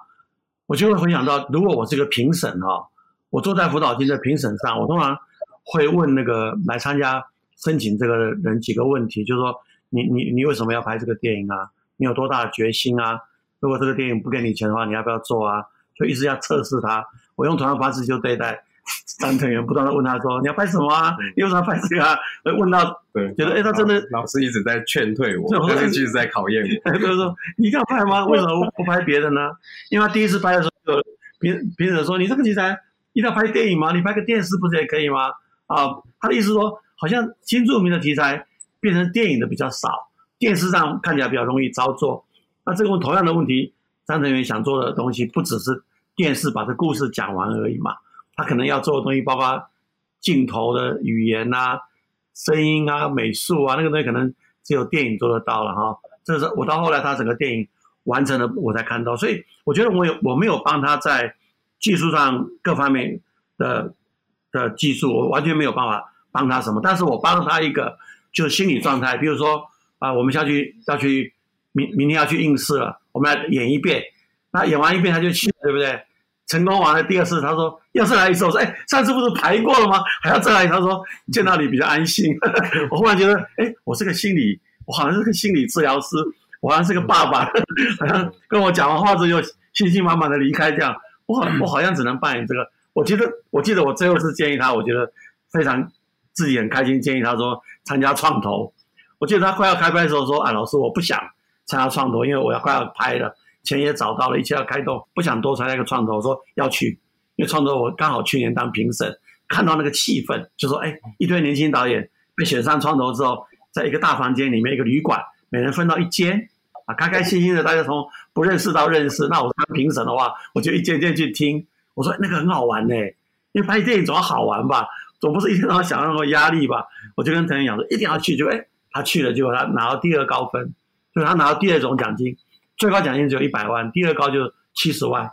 我就会回想到，如果我是个评审哈，我坐在辅导厅的评审上，我通常会问那个来参加申请这个人几个问题，就是说，你你你为什么要拍这个电影啊？你有多大的决心啊？如果这个电影不给你钱的话，你要不要做啊？就一直要测试他。我用同样方式就对待 <laughs> 张成元，不断的问他说：“你要拍什么啊？你为什么拍这个啊？”问到对，觉得哎，他真的老师一直在劝退我，但是其实在考验我。<laughs> 就是说，你要拍吗？<laughs> 为什么不拍别的呢？因为他第一次拍的时候，评评审说：“你这个题材一定要拍电影吗？你拍个电视不是也可以吗？”啊，他的意思说，好像新著名的题材变成电影的比较少，电视上看起来比较容易操作。那这个同样的问题，张成元想做的东西不只是电视把这故事讲完而已嘛？他可能要做的东西包括镜头的语言啊、声音啊、美术啊，那个东西可能只有电影做得到了哈。这是我到后来他整个电影完成了，我才看到。所以我觉得我有我没有帮他在技术上各方面的的技术，我完全没有办法帮他什么。但是我帮他一个就是心理状态，比如说啊，我们下去要去。明明天要去应试了，我们来演一遍。那演完一遍他就去了，对不对？成功完了第二次，他说要再来一次。我说哎，上次不是排过了吗？还要再来？他说见到你比较安心。<laughs> 我忽然觉得，哎，我是个心理，我好像是个心理治疗师，我好像是个爸爸，<laughs> 好像跟我讲完话之后信心满满的离开这样。我好，我好像只能扮演这个。我觉得，我记得我最后是建议他，我觉得非常自己很开心，建议他说参加创投。我记得他快要开拍的时候说，啊，老师我不想。参加创投，因为我要快要拍了，钱也找到了，一切要开动，不想多参加一个创投，我说要去，因为创投我刚好去年当评审，看到那个气氛，就说哎，一堆年轻导演被选上创投之后，在一个大房间里面，一个旅馆，每人分到一间，啊，开开心心的，大家从不认识到认识。那我当评审的话，我就一件件去听，我说那个很好玩呢，因为拍电影总要好玩吧，总不是一天到晚想那么压力吧。我就跟陈讲说一定要去，就哎，他去了，结果他拿到第二高分。就他拿到第二种奖金，最高奖金只有一百万，第二高就是七十万。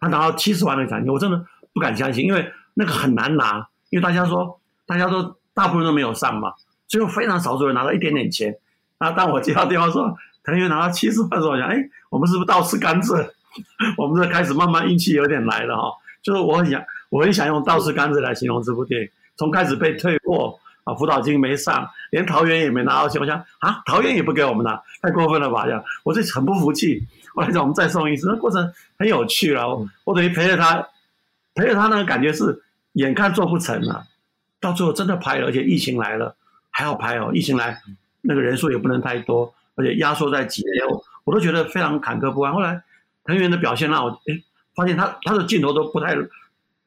他拿到七十万的奖金，我真的不敢相信，因为那个很难拿，因为大家说，大家都大部分都没有上嘛，只有非常少数人拿到一点点钱。那当我接到电话说腾讯拿到七十万的时候，我想，哎，我们是不是倒吃甘蔗？<laughs> 我们这开始慢慢运气有点来了哈。就是我很想，我很想用倒吃甘蔗来形容这部电影，从开始被退货。啊，辅导金没上，连桃园也没拿到钱。我想啊，桃园也不给我们拿，太过分了吧？这样，我就很不服气。后来讲我们再送一次，那过程很有趣了。我等于陪着他，陪着他那个感觉是眼看做不成了，到最后真的拍了，而且疫情来了还要拍哦。疫情来，那个人数也不能太多，而且压缩在几天，我都觉得非常坎坷不安。后来藤原的表现让我哎发现他他的镜头都不太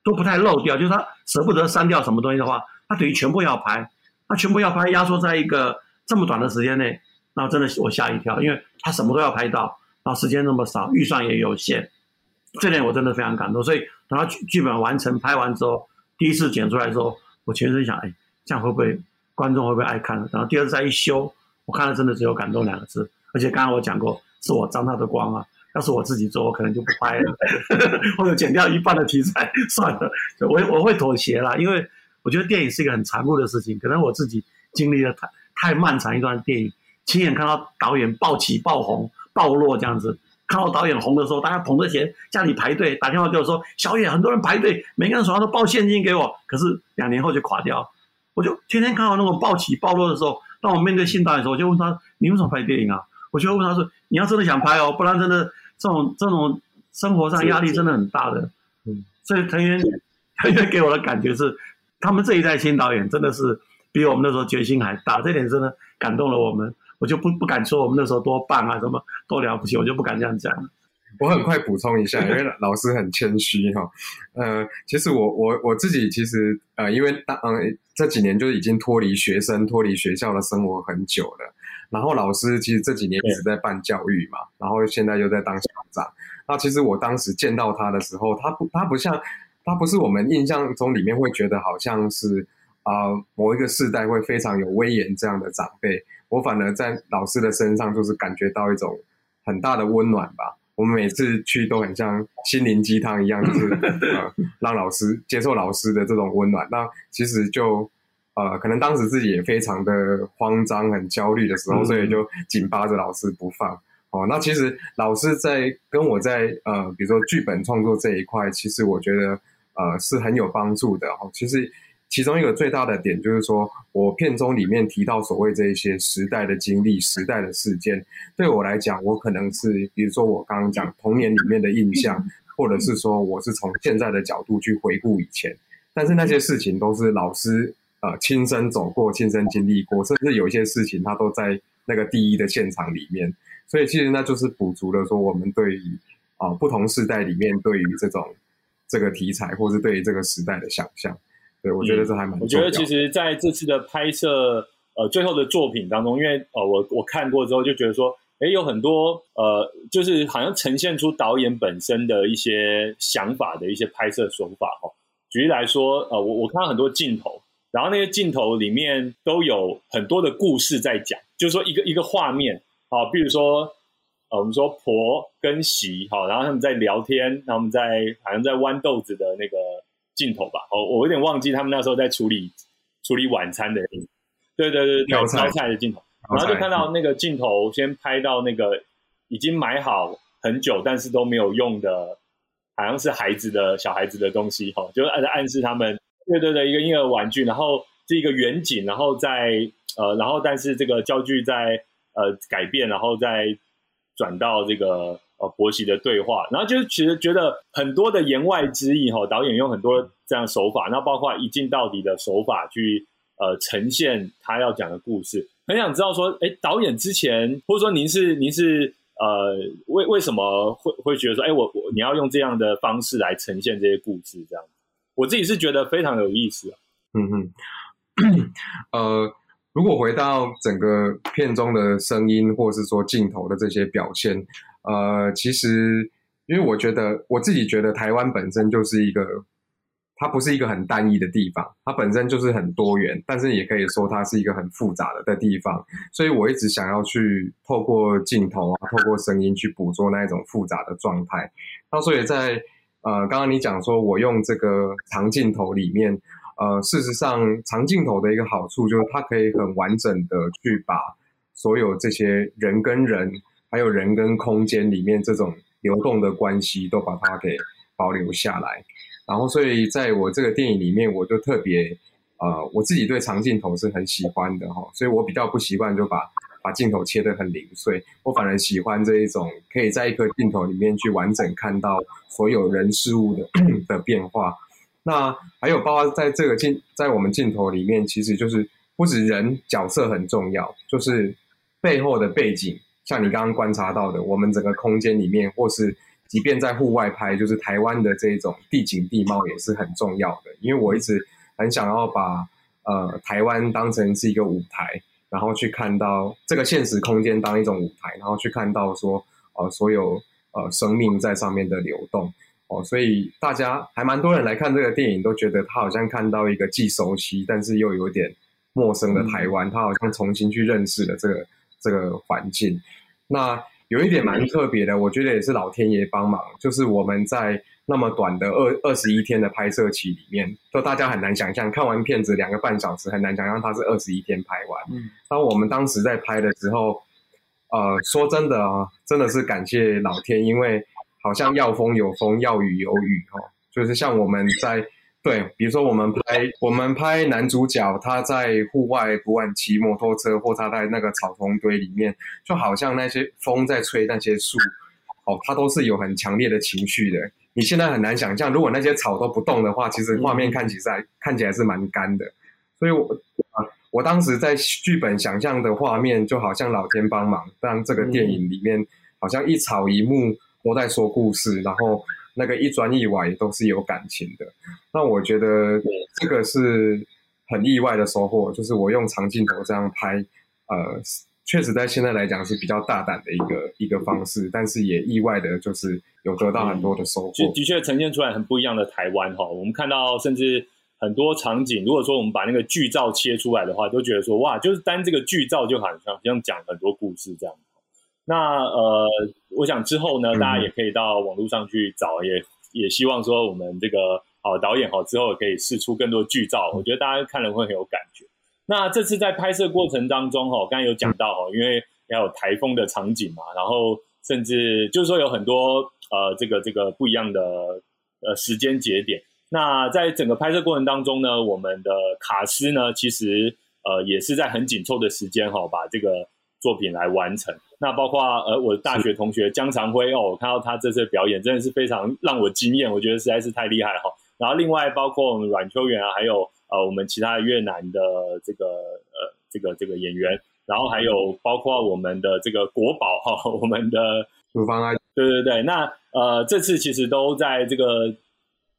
都不太漏掉，就是他舍不得删掉什么东西的话，他等于全部要拍，他全部要拍，压缩在一个这么短的时间内，然后真的我吓一跳，因为他什么都要拍到，然后时间那么少，预算也有限，这点我真的非常感动。所以等他剧剧本完成拍完之后，第一次剪出来之后，我全身想，哎，这样会不会观众会不会爱看？然后第二次再一修，我看了真的只有感动两个字。而且刚刚我讲过，是我张他的光啊。要是我自己做，我可能就不拍了，<laughs> 或者剪掉一半的题材 <laughs> 算了。我我会妥协啦，因为我觉得电影是一个很残酷的事情。可能我自己经历了太太漫长一段电影，亲眼看到导演暴起暴红暴落这样子，看到导演红的时候，大家捧着钱家里排队打电话给我说：“小野，很多人排队，每个人手上都抱现金给我。”可是两年后就垮掉。我就天天看到那种暴起暴落的时候，当我面对新导演的时候，我就问他：“你为什么拍电影啊？”我就问他说：“你要真的想拍哦，不然真的。”这种这种生活上压力真的很大的，嗯，所以藤原藤原给我的感觉是，他们这一代新导演真的是比我们那时候决心还大，这点真的感动了我们。我就不不敢说我们那时候多棒啊，什么多了不起，我就不敢这样讲。我很快补充一下，因为老师很谦虚哈。呃，其实我我我自己其实呃，因为当嗯这几年就已经脱离学生、脱离学校的生活很久了。然后老师其实这几年一直在办教育嘛，然后现在又在当校长。那其实我当时见到他的时候，他不他不像他不是我们印象中里面会觉得好像是啊某一个世代会非常有威严这样的长辈。我反而在老师的身上就是感觉到一种很大的温暖吧。我们每次去都很像心灵鸡汤一样，就是 <laughs> 呃让老师接受老师的这种温暖。那其实就。呃，可能当时自己也非常的慌张、很焦虑的时候，所以就紧扒着老师不放。哦，那其实老师在跟我在呃，比如说剧本创作这一块，其实我觉得呃是很有帮助的。哦，其实其中一个最大的点就是说，我片中里面提到所谓这一些时代的经历、时代的事件，对我来讲，我可能是比如说我刚刚讲童年里面的印象，或者是说我是从现在的角度去回顾以前，但是那些事情都是老师。呃，亲身走过、亲身经历过，甚至有一些事情，他都在那个第一的现场里面，所以其实那就是补足了说我们对于啊不同时代里面对于这种这个题材，或是对于这个时代的想象。对我觉得这还蛮。我觉得其实在这次的拍摄呃最后的作品当中，因为呃我我看过之后就觉得说，哎，有很多呃就是好像呈现出导演本身的一些想法的一些拍摄手法哦。举例来说，呃我我看到很多镜头。然后那些镜头里面都有很多的故事在讲，就是说一个一个画面啊，比如说呃，我们说婆跟媳哈，然后他们在聊天，然后我们在好像在豌豆子的那个镜头吧，哦，我有点忘记他们那时候在处理处理晚餐的，对对对，挑菜的镜头，然后就看到那个镜头先拍到那个已经买好很久但是都没有用的，好像是孩子的小孩子的东西哈，就是暗暗示他们。对对对，一个婴儿玩具，然后是一个远景，然后在呃，然后但是这个焦距在呃改变，然后再转到这个呃婆媳的对话，然后就其实觉得很多的言外之意哈，导演用很多这样手法，那包括一镜到底的手法去呃呈现他要讲的故事，很想知道说，哎，导演之前或者说您是您是呃为为什么会会觉得说，哎，我我你要用这样的方式来呈现这些故事这样。我自己是觉得非常有意思啊。嗯，<coughs> 呃，如果回到整个片中的声音，或是说镜头的这些表现，呃，其实因为我觉得我自己觉得台湾本身就是一个，它不是一个很单一的地方，它本身就是很多元，但是也可以说它是一个很复杂的的地方，所以我一直想要去透过镜头啊，透过声音去捕捉那一种复杂的状态。那所以在呃，刚刚你讲说，我用这个长镜头里面，呃，事实上，长镜头的一个好处就是它可以很完整的去把所有这些人跟人，还有人跟空间里面这种流动的关系，都把它给保留下来。然后，所以在我这个电影里面，我就特别，呃，我自己对长镜头是很喜欢的哈，所以我比较不习惯就把。把镜头切得很零碎，我反而喜欢这一种可以在一颗镜头里面去完整看到所有人事物的 <clears throat> 的变化。那还有包括在这个镜，在我们镜头里面，其实就是不止人角色很重要，就是背后的背景，像你刚刚观察到的，我们整个空间里面，或是即便在户外拍，就是台湾的这种地景地貌也是很重要的。因为我一直很想要把呃台湾当成是一个舞台，然后去看到这个现实空间当一种舞台，然后去看到说呃所有呃生命在上面的流动哦，所以大家还蛮多人来看这个电影，都觉得他好像看到一个既熟悉但是又有点陌生的台湾，他好像重新去认识了这个这个环境。那有一点蛮特别的，我觉得也是老天爷帮忙，就是我们在那么短的二二十一天的拍摄期里面，就大家很难想象，看完片子两个半小时，很难想象它是二十一天拍完。嗯，当我们当时在拍的时候，呃，说真的啊，真的是感谢老天，因为好像要风有风，要雨有雨哦，就是像我们在。对，比如说我们拍我们拍男主角，他在户外不管骑摩托车，或他在那个草丛堆里面，就好像那些风在吹那些树，哦，他都是有很强烈的情绪的。你现在很难想象，如果那些草都不动的话，其实画面看起来看起来是蛮干的。所以，我啊，我当时在剧本想象的画面，就好像老天帮忙，让这个电影里面好像一草一木都在说故事，然后。那个一砖一瓦也都是有感情的，那我觉得这个是很意外的收获，就是我用长镜头这样拍，呃，确实在现在来讲是比较大胆的一个一个方式，但是也意外的就是有得到很多的收获。的确呈现出来很不一样的台湾哈，我们看到甚至很多场景，如果说我们把那个剧照切出来的话，都觉得说哇，就是单这个剧照就好像像讲很多故事这样。那呃，我想之后呢，大家也可以到网络上去找，也也希望说我们这个好导演好之后可以试出更多剧照，我觉得大家看了会很有感觉。那这次在拍摄过程当中哈，刚才有讲到哈，因为要有台风的场景嘛，然后甚至就是说有很多呃这个这个不一样的呃时间节点。那在整个拍摄过程当中呢，我们的卡斯呢，其实呃也是在很紧凑的时间哈，把这个作品来完成。那包括呃，我的大学同学江长辉哦，我看到他这次表演真的是非常让我惊艳，我觉得实在是太厉害了哈。然后另外包括我们阮秋元啊，还有呃我们其他越南的这个呃这个这个演员，然后还有包括我们的这个国宝哈，我们的鲁方啊，对对对，那呃这次其实都在这个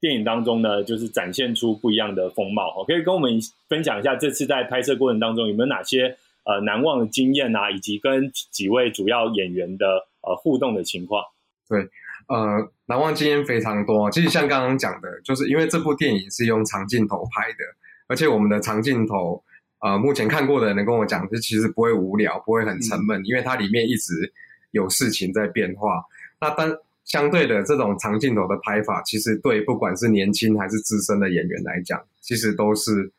电影当中呢，就是展现出不一样的风貌哈。可以跟我们分享一下这次在拍摄过程当中有没有哪些？呃，难忘的经验啊，以及跟几位主要演员的呃互动的情况。对，呃，难忘经验非常多。其实像刚刚讲的，就是因为这部电影是用长镜头拍的，而且我们的长镜头，呃，目前看过的人跟我讲，就其实不会无聊，不会很沉闷，因为它里面一直有事情在变化。那当相对的这种长镜头的拍法，其实对不管是年轻还是资深的演员来讲，其实都是。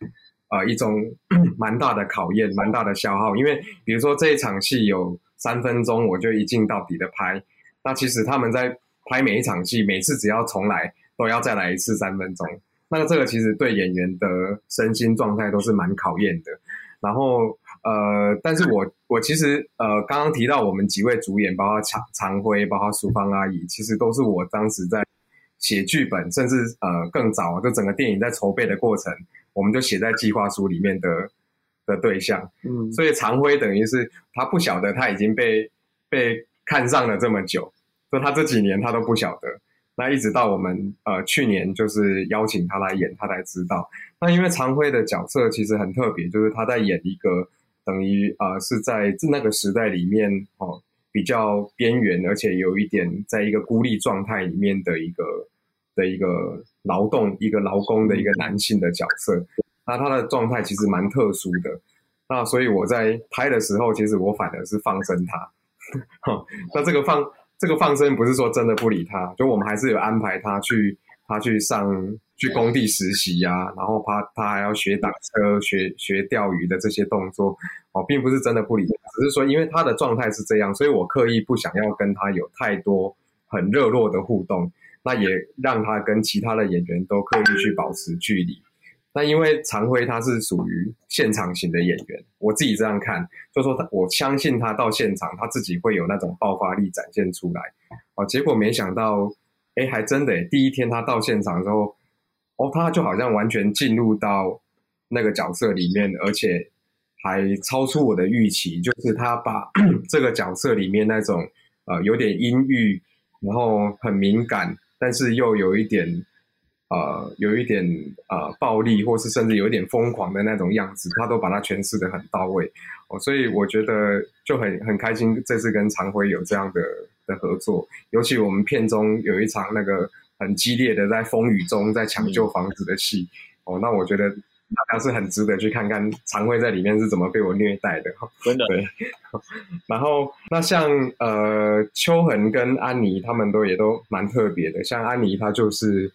呃，一种 <clears throat> 蛮大的考验，蛮大的消耗。因为比如说这一场戏有三分钟，我就一镜到底的拍。那其实他们在拍每一场戏，每次只要重来，都要再来一次三分钟。那这个其实对演员的身心状态都是蛮考验的。然后呃，但是我我其实呃，刚刚提到我们几位主演，包括常常辉，包括淑芳阿姨，其实都是我当时在写剧本，甚至呃更早，就整个电影在筹备的过程。我们就写在计划书里面的的对象，嗯，所以常辉等于是他不晓得他已经被被看上了这么久，就他这几年他都不晓得，那一直到我们呃去年就是邀请他来演，他才知道。那因为常辉的角色其实很特别，就是他在演一个等于呃是在那个时代里面哦比较边缘，而且有一点在一个孤立状态里面的一个的一个。劳动一个劳工的一个男性的角色，那他的状态其实蛮特殊的，那所以我在拍的时候，其实我反而是放生他。那这个放这个放生不是说真的不理他，就我们还是有安排他去他去上去工地实习呀，然后他他还要学打车、学学钓鱼的这些动作哦，并不是真的不理他，只是说因为他的状态是这样，所以我刻意不想要跟他有太多很热络的互动。那也让他跟其他的演员都刻意去保持距离。那因为常辉他是属于现场型的演员，我自己这样看，就说他我相信他到现场他自己会有那种爆发力展现出来。哦，结果没想到，哎，还真的，第一天他到现场之后，哦，他就好像完全进入到那个角色里面，而且还超出我的预期，就是他把 <clears throat> 这个角色里面那种呃有点阴郁。然后很敏感，但是又有一点。呃，有一点呃暴力，或是甚至有一点疯狂的那种样子，他都把它诠释的很到位哦，所以我觉得就很很开心，这次跟常辉有这样的的合作，尤其我们片中有一场那个很激烈的在风雨中在抢救房子的戏哦，那我觉得大家是很值得去看看常辉在里面是怎么被我虐待的，真的对。然后那像呃秋恒跟安妮他们都也都蛮特别的，像安妮她就是。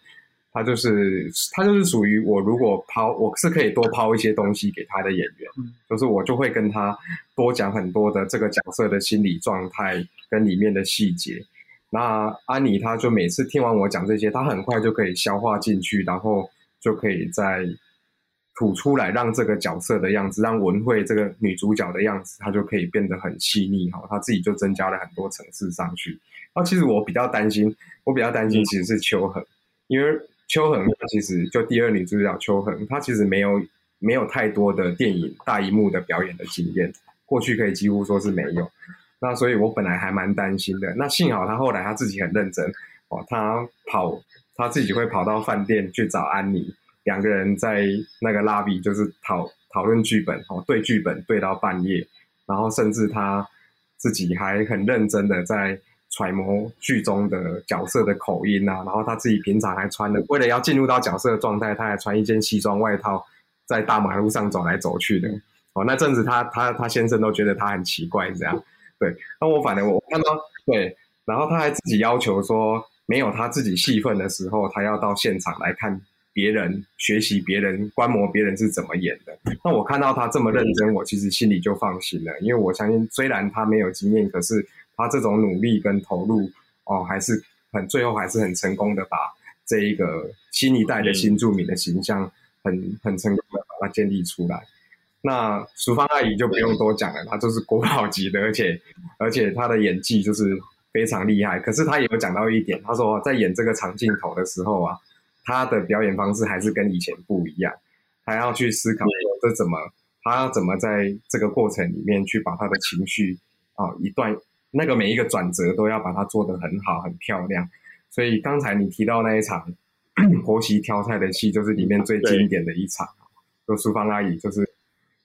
她就是她就是属于我，如果抛我是可以多抛一些东西给她的演员，就是我就会跟她多讲很多的这个角色的心理状态跟里面的细节。那安妮她就每次听完我讲这些，她很快就可以消化进去，然后就可以再吐出来，让这个角色的样子，让文慧这个女主角的样子，她就可以变得很细腻哈。她自己就增加了很多层次上去。那其实我比较担心，我比较担心其实是秋恒，因为。秋恒其实就第二女主角秋恒，她其实没有没有太多的电影大荧幕的表演的经验，过去可以几乎说是没有。那所以我本来还蛮担心的。那幸好他后来他自己很认真哦，他跑他自己会跑到饭店去找安妮，两个人在那个拉比就是讨讨论剧本哦，对剧本对到半夜，然后甚至他自己还很认真的在。揣摩剧中的角色的口音啊，然后他自己平常还穿的，为了要进入到角色的状态，他还穿一件西装外套，在大马路上走来走去的。哦，那阵子他他他先生都觉得他很奇怪，这样。对，那我反正我看到对，然后他还自己要求说，没有他自己戏份的时候，他要到现场来看别人学习别人观摩别人是怎么演的。那我看到他这么认真，我其实心里就放心了，因为我相信虽然他没有经验，可是。他这种努力跟投入哦，还是很最后还是很成功的，把这一个新一代的新著名的形象很很成功的把它建立出来。那淑芳阿姨就不用多讲了，她就是国宝级的，而且而且她的演技就是非常厉害。可是她也有讲到一点，她说在演这个长镜头的时候啊，她的表演方式还是跟以前不一样，她要去思考这怎么，她要怎么在这个过程里面去把她的情绪啊一段。那个每一个转折都要把它做得很好、很漂亮，所以刚才你提到那一场 <clears throat> 婆媳挑菜的戏，就是里面最经典的一场。就淑芳阿姨就是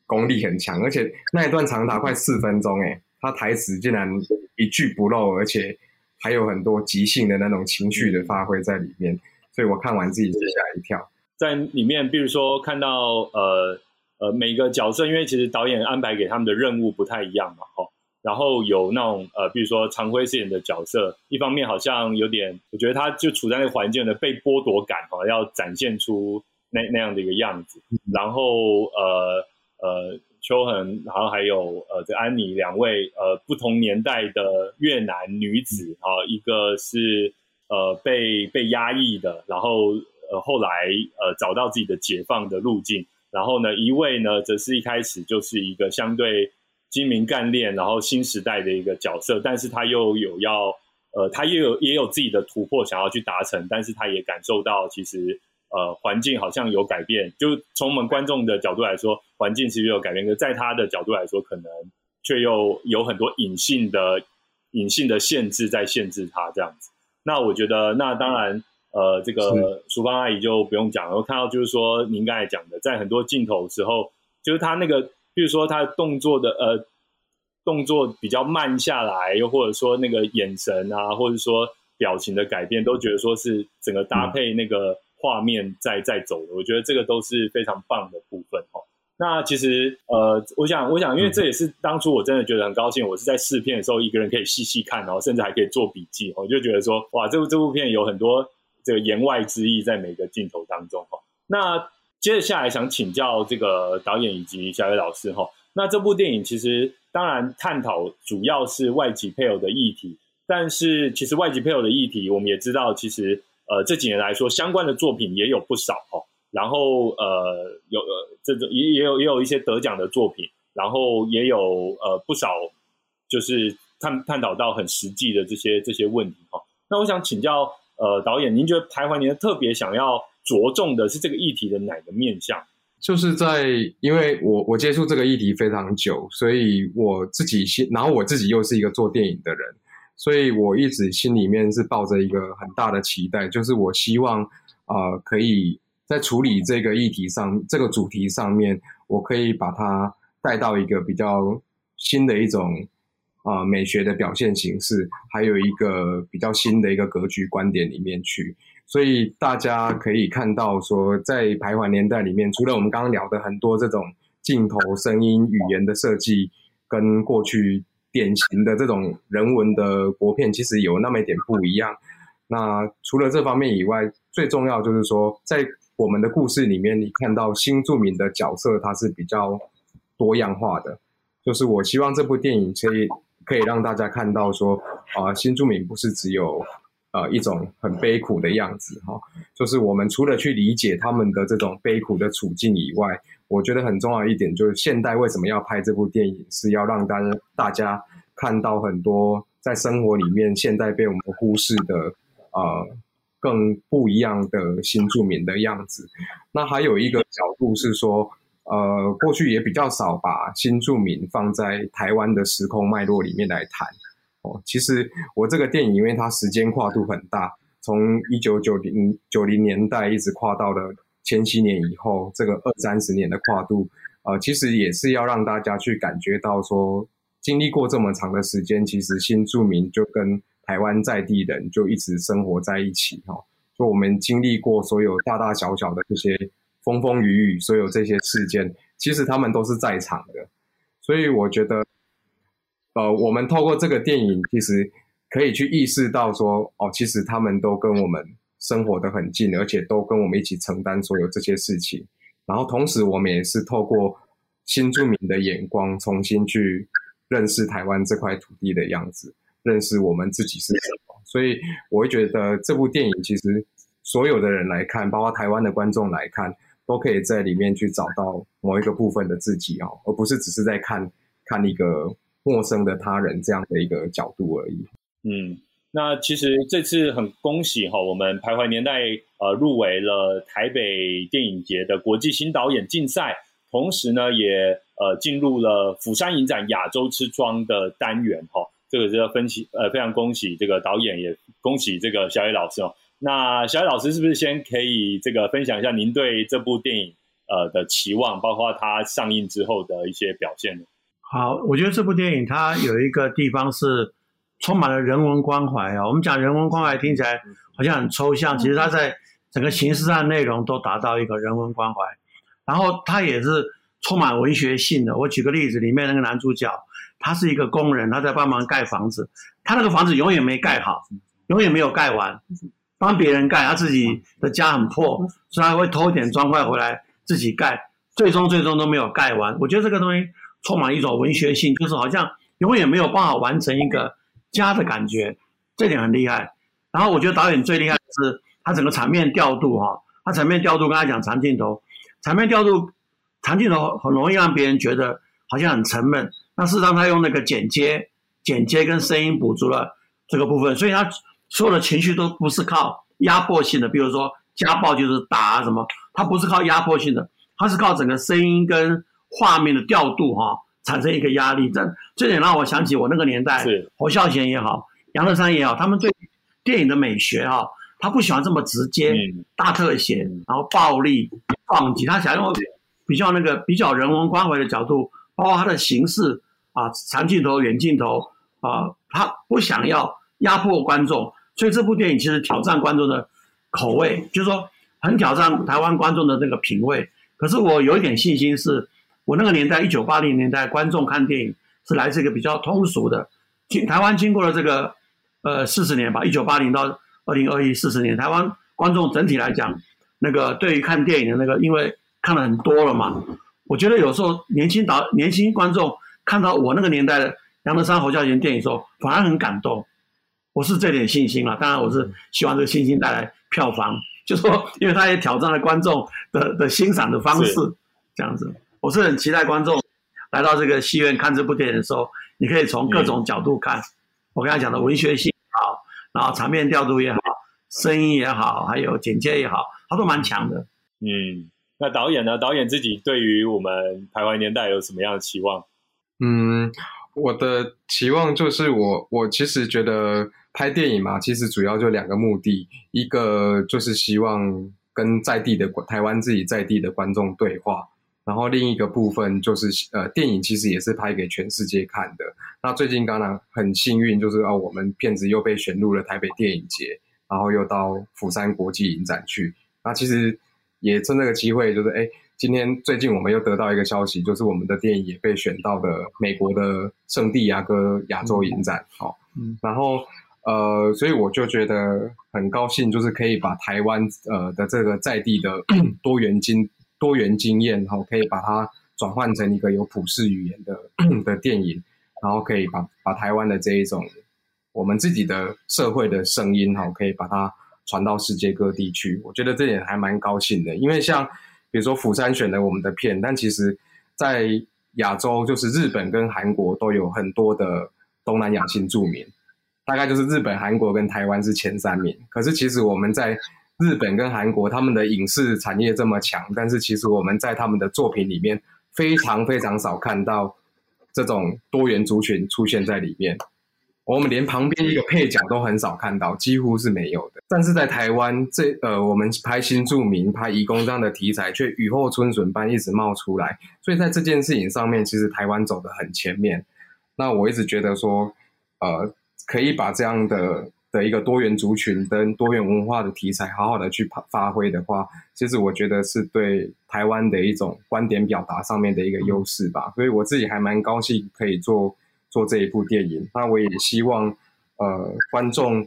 功力很强，而且那一段长达快四分钟，哎，他台词竟然一句不漏，而且还有很多即兴的那种情绪的发挥在里面，所以我看完自己是吓一跳。在里面，比如说看到呃呃每个角色，因为其实导演安排给他们的任务不太一样嘛，哈。然后有那种呃，比如说常辉饰演的角色，一方面好像有点，我觉得他就处在那个环境的被剥夺感哈，要展现出那那样的一个样子。然后呃呃，秋恒，然后还有呃这安妮两位呃不同年代的越南女子啊，一个是呃被被压抑的，然后呃后来呃找到自己的解放的路径，然后呢一位呢则是一开始就是一个相对。精明干练，然后新时代的一个角色，但是他又有要，呃，他也有也有自己的突破想要去达成，但是他也感受到其实，呃，环境好像有改变，就从我们观众的角度来说，环境其实有改变，可在他的角度来说，可能却又有很多隐性的隐性的限制在限制他这样子。那我觉得，那当然，呃，这个淑芳阿姨就不用讲了。我看到就是说，您刚才讲的，在很多镜头时候，就是他那个。比如说他动作的呃动作比较慢下来，又或者说那个眼神啊，或者说表情的改变，都觉得说是整个搭配那个画面在在走的。我觉得这个都是非常棒的部分哦。那其实呃，我想我想，因为这也是当初我真的觉得很高兴，我是在试片的时候一个人可以细细看，然后甚至还可以做笔记，我就觉得说哇，这部这部片有很多这个言外之意在每个镜头当中哈。那接着下来想请教这个导演以及小野老师哈，那这部电影其实当然探讨主要是外籍配偶的议题，但是其实外籍配偶的议题我们也知道，其实呃这几年来说相关的作品也有不少哦，然后呃有呃这种也也有也有一些得奖的作品，然后也有呃不少就是探探讨到很实际的这些这些问题哈。那我想请教呃导演，您觉得台湾您特别想要？着重的是这个议题的哪个面向？就是在因为我我接触这个议题非常久，所以我自己先，然后我自己又是一个做电影的人，所以我一直心里面是抱着一个很大的期待，就是我希望呃可以在处理这个议题上、这个主题上面，我可以把它带到一个比较新的一种啊美学的表现形式，还有一个比较新的一个格局观点里面去。所以大家可以看到说，在徘徊年代里面，除了我们刚刚聊的很多这种镜头、声音、语言的设计，跟过去。典型的这种人文的国片，其实有那么一点不一样。那除了这方面以外，最重要就是说，在我们的故事里面，你看到新著名的角色，它是比较多样化的。就是我希望这部电影可以可以让大家看到说，啊，新著名不是只有呃一种很悲苦的样子哈。就是我们除了去理解他们的这种悲苦的处境以外，我觉得很重要一点就是，现代为什么要拍这部电影，是要让大家大家看到很多在生活里面现代被我们忽视的呃更不一样的新住民的样子。那还有一个角度是说，呃，过去也比较少把新住民放在台湾的时空脉络里面来谈。哦，其实我这个电影因为它时间跨度很大，从一九九零九零年代一直跨到了。千禧年以后，这个二三十年的跨度，呃，其实也是要让大家去感觉到说，经历过这么长的时间，其实新住民就跟台湾在地人就一直生活在一起哈。就我们经历过所有大大小小的这些风风雨雨，所有这些事件，其实他们都是在场的。所以我觉得，呃，我们透过这个电影，其实可以去意识到说，哦，其实他们都跟我们。生活的很近，而且都跟我们一起承担所有这些事情。然后同时，我们也是透过新住民的眼光，重新去认识台湾这块土地的样子，认识我们自己是什么。所以，我会觉得这部电影其实所有的人来看，包括台湾的观众来看，都可以在里面去找到某一个部分的自己哦，而不是只是在看看一个陌生的他人这样的一个角度而已。嗯。那其实这次很恭喜哈，我们徘徊年代呃入围了台北电影节的国际新导演竞赛，同时呢也呃进入了釜山影展亚洲之窗的单元哈，这个是要分析呃非常恭喜这个导演，也恭喜这个小野老师哦。那小野老师是不是先可以这个分享一下您对这部电影呃的期望，包括它上映之后的一些表现呢？好，我觉得这部电影它有一个地方是。充满了人文关怀啊！我们讲人文关怀听起来好像很抽象，其实它在整个形式上内容都达到一个人文关怀。然后它也是充满文学性的。我举个例子，里面那个男主角，他是一个工人，他在帮忙盖房子，他那个房子永远没盖好，永远没有盖完，帮别人盖，他自己的家很破，所以他会偷一点砖块回来自己盖，最终最终都没有盖完。我觉得这个东西充满一种文学性，就是好像永远没有办法完成一个。家的感觉，这点很厉害。然后我觉得导演最厉害的是他整个场面调度哈，他场面调度刚才讲长镜头，场面调度长镜头很容易让别人觉得好像很沉闷。那事实上他用那个剪接、剪接跟声音补足了这个部分，所以他所有的情绪都不是靠压迫性的，比如说家暴就是打什么，他不是靠压迫性的，他是靠整个声音跟画面的调度哈。产生一个压力，这这点让我想起我那个年代，侯孝贤也好，杨乐山也好，他们对电影的美学哈，他不喜欢这么直接，大特写，然后暴力放击，他想用比较那个比较人文关怀的角度，包括他的形式啊，长镜头、远镜头啊，他不想要压迫观众，所以这部电影其实挑战观众的口味，就是说很挑战台湾观众的那个品味。可是我有一点信心是。我那个年代，一九八零年代，观众看电影是来自一个比较通俗的。经台湾经过了这个呃四十年吧，一九八零到二零二一四十年，台湾观众整体来讲，那个对于看电影的那个，因为看了很多了嘛，我觉得有时候年轻导年轻观众看到我那个年代的杨德山、侯孝贤电影时候，反而很感动。我是这点信心了，当然我是希望这个信心带来票房，就说因为他也挑战了观众的的欣赏的方式，这样子。我是很期待观众来到这个戏院看这部电影的时候，你可以从各种角度看。我刚才讲的文学性好，然后场面调度也好，声音也好，还有剪接也好，它都蛮强的。嗯，那导演呢？导演自己对于我们台湾年代有什么样的期望？嗯，我的期望就是我我其实觉得拍电影嘛，其实主要就两个目的，一个就是希望跟在地的台湾自己在地的观众对话，然后另一个部分就是呃，电影其实也是拍给全世界看的。那最近当然很幸运，就是啊，我们片子又被选入了台北电影节，然后又到釜山国际影展去。那其实也趁这个机会，就是哎。今天最近我们又得到一个消息，就是我们的电影也被选到的美国的圣地亚哥亚洲影展，好，然后呃，所以我就觉得很高兴，就是可以把台湾呃的这个在地的 <clears throat> 多元经多元经验，哈，可以把它转换成一个有普世语言的 <clears throat> 的电影，然后可以把把台湾的这一种我们自己的社会的声音，哈，可以把它传到世界各地去。我觉得这点还蛮高兴的，因为像。比如说釜山选了我们的片，但其实，在亚洲就是日本跟韩国都有很多的东南亚新住民，大概就是日本、韩国跟台湾是前三名。可是其实我们在日本跟韩国，他们的影视产业这么强，但是其实我们在他们的作品里面非常非常少看到这种多元族群出现在里面。我们连旁边一个配角都很少看到，几乎是没有的。但是在台湾，这呃，我们拍新住民、拍移工这样的题材，却雨后春笋般一直冒出来。所以在这件事情上面，其实台湾走得很前面。那我一直觉得说，呃，可以把这样的的一个多元族群跟多元文化的题材，好好的去发发挥的话，其实我觉得是对台湾的一种观点表达上面的一个优势吧。所以我自己还蛮高兴可以做。做这一部电影，那我也希望，呃，观众，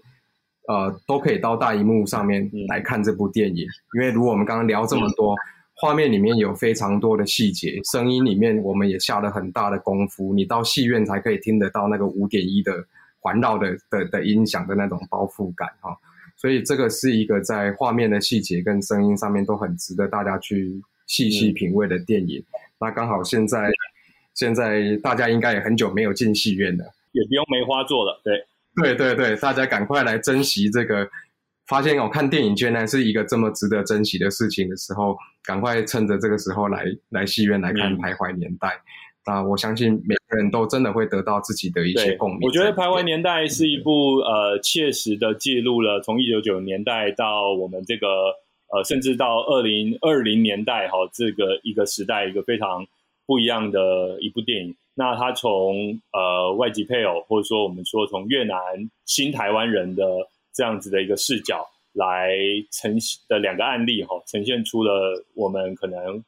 呃，都可以到大荧幕上面来看这部电影。因为如果我们刚刚聊这么多，画面里面有非常多的细节，声音里面我们也下了很大的功夫。你到戏院才可以听得到那个五点一的环绕的的的音响的那种包覆感哈。所以这个是一个在画面的细节跟声音上面都很值得大家去细细品味的电影。那刚好现在。现在大家应该也很久没有进戏院了，也不用梅花座了。对，对对对，大家赶快来珍惜这个，发现哦，看电影居然是一个这么值得珍惜的事情的时候，赶快趁着这个时候来来戏院来看《徘徊年代》。那我相信每个人都真的会得到自己的一些共鸣。我觉得《徘徊年代》是一部呃切实的记录了从一九九年代到我们这个呃甚至到二零二零年代哈这个一个时代一个非常。不一样的一部电影，那它从呃外籍配偶，或者说我们说从越南新台湾人的这样子的一个视角来呈现的两个案例哈，呈现出了我们可能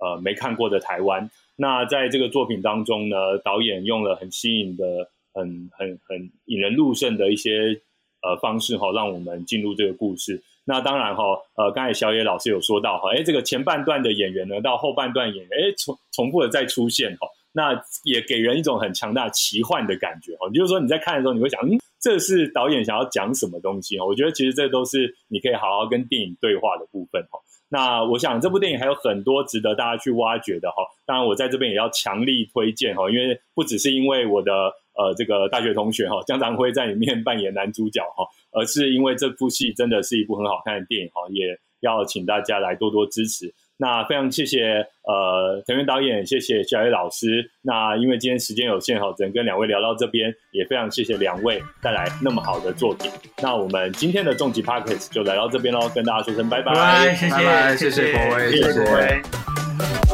呃没看过的台湾。那在这个作品当中呢，导演用了很新颖的、很很很引人入胜的一些呃方式哈，让我们进入这个故事。那当然哈，呃，刚才小野老师有说到哈，哎，这个前半段的演员呢，到后半段演员，哎，重重复的再出现哈，那也给人一种很强大奇幻的感觉哈。就是说你在看的时候，你会想，嗯，这是导演想要讲什么东西哦？我觉得其实这都是你可以好好跟电影对话的部分哈。那我想这部电影还有很多值得大家去挖掘的哈。当然，我在这边也要强力推荐哈，因为不只是因为我的呃这个大学同学哈姜长辉在里面扮演男主角哈。而是因为这部戏真的是一部很好看的电影哈，也要请大家来多多支持。那非常谢谢呃藤原导演，谢谢小野老师。那因为今天时间有限哈，只能跟两位聊到这边，也非常谢谢两位带来那么好的作品。那我们今天的重疾 p o c k e t 就来到这边喽，跟大家说声拜拜，谢谢，谢谢国威，谢谢。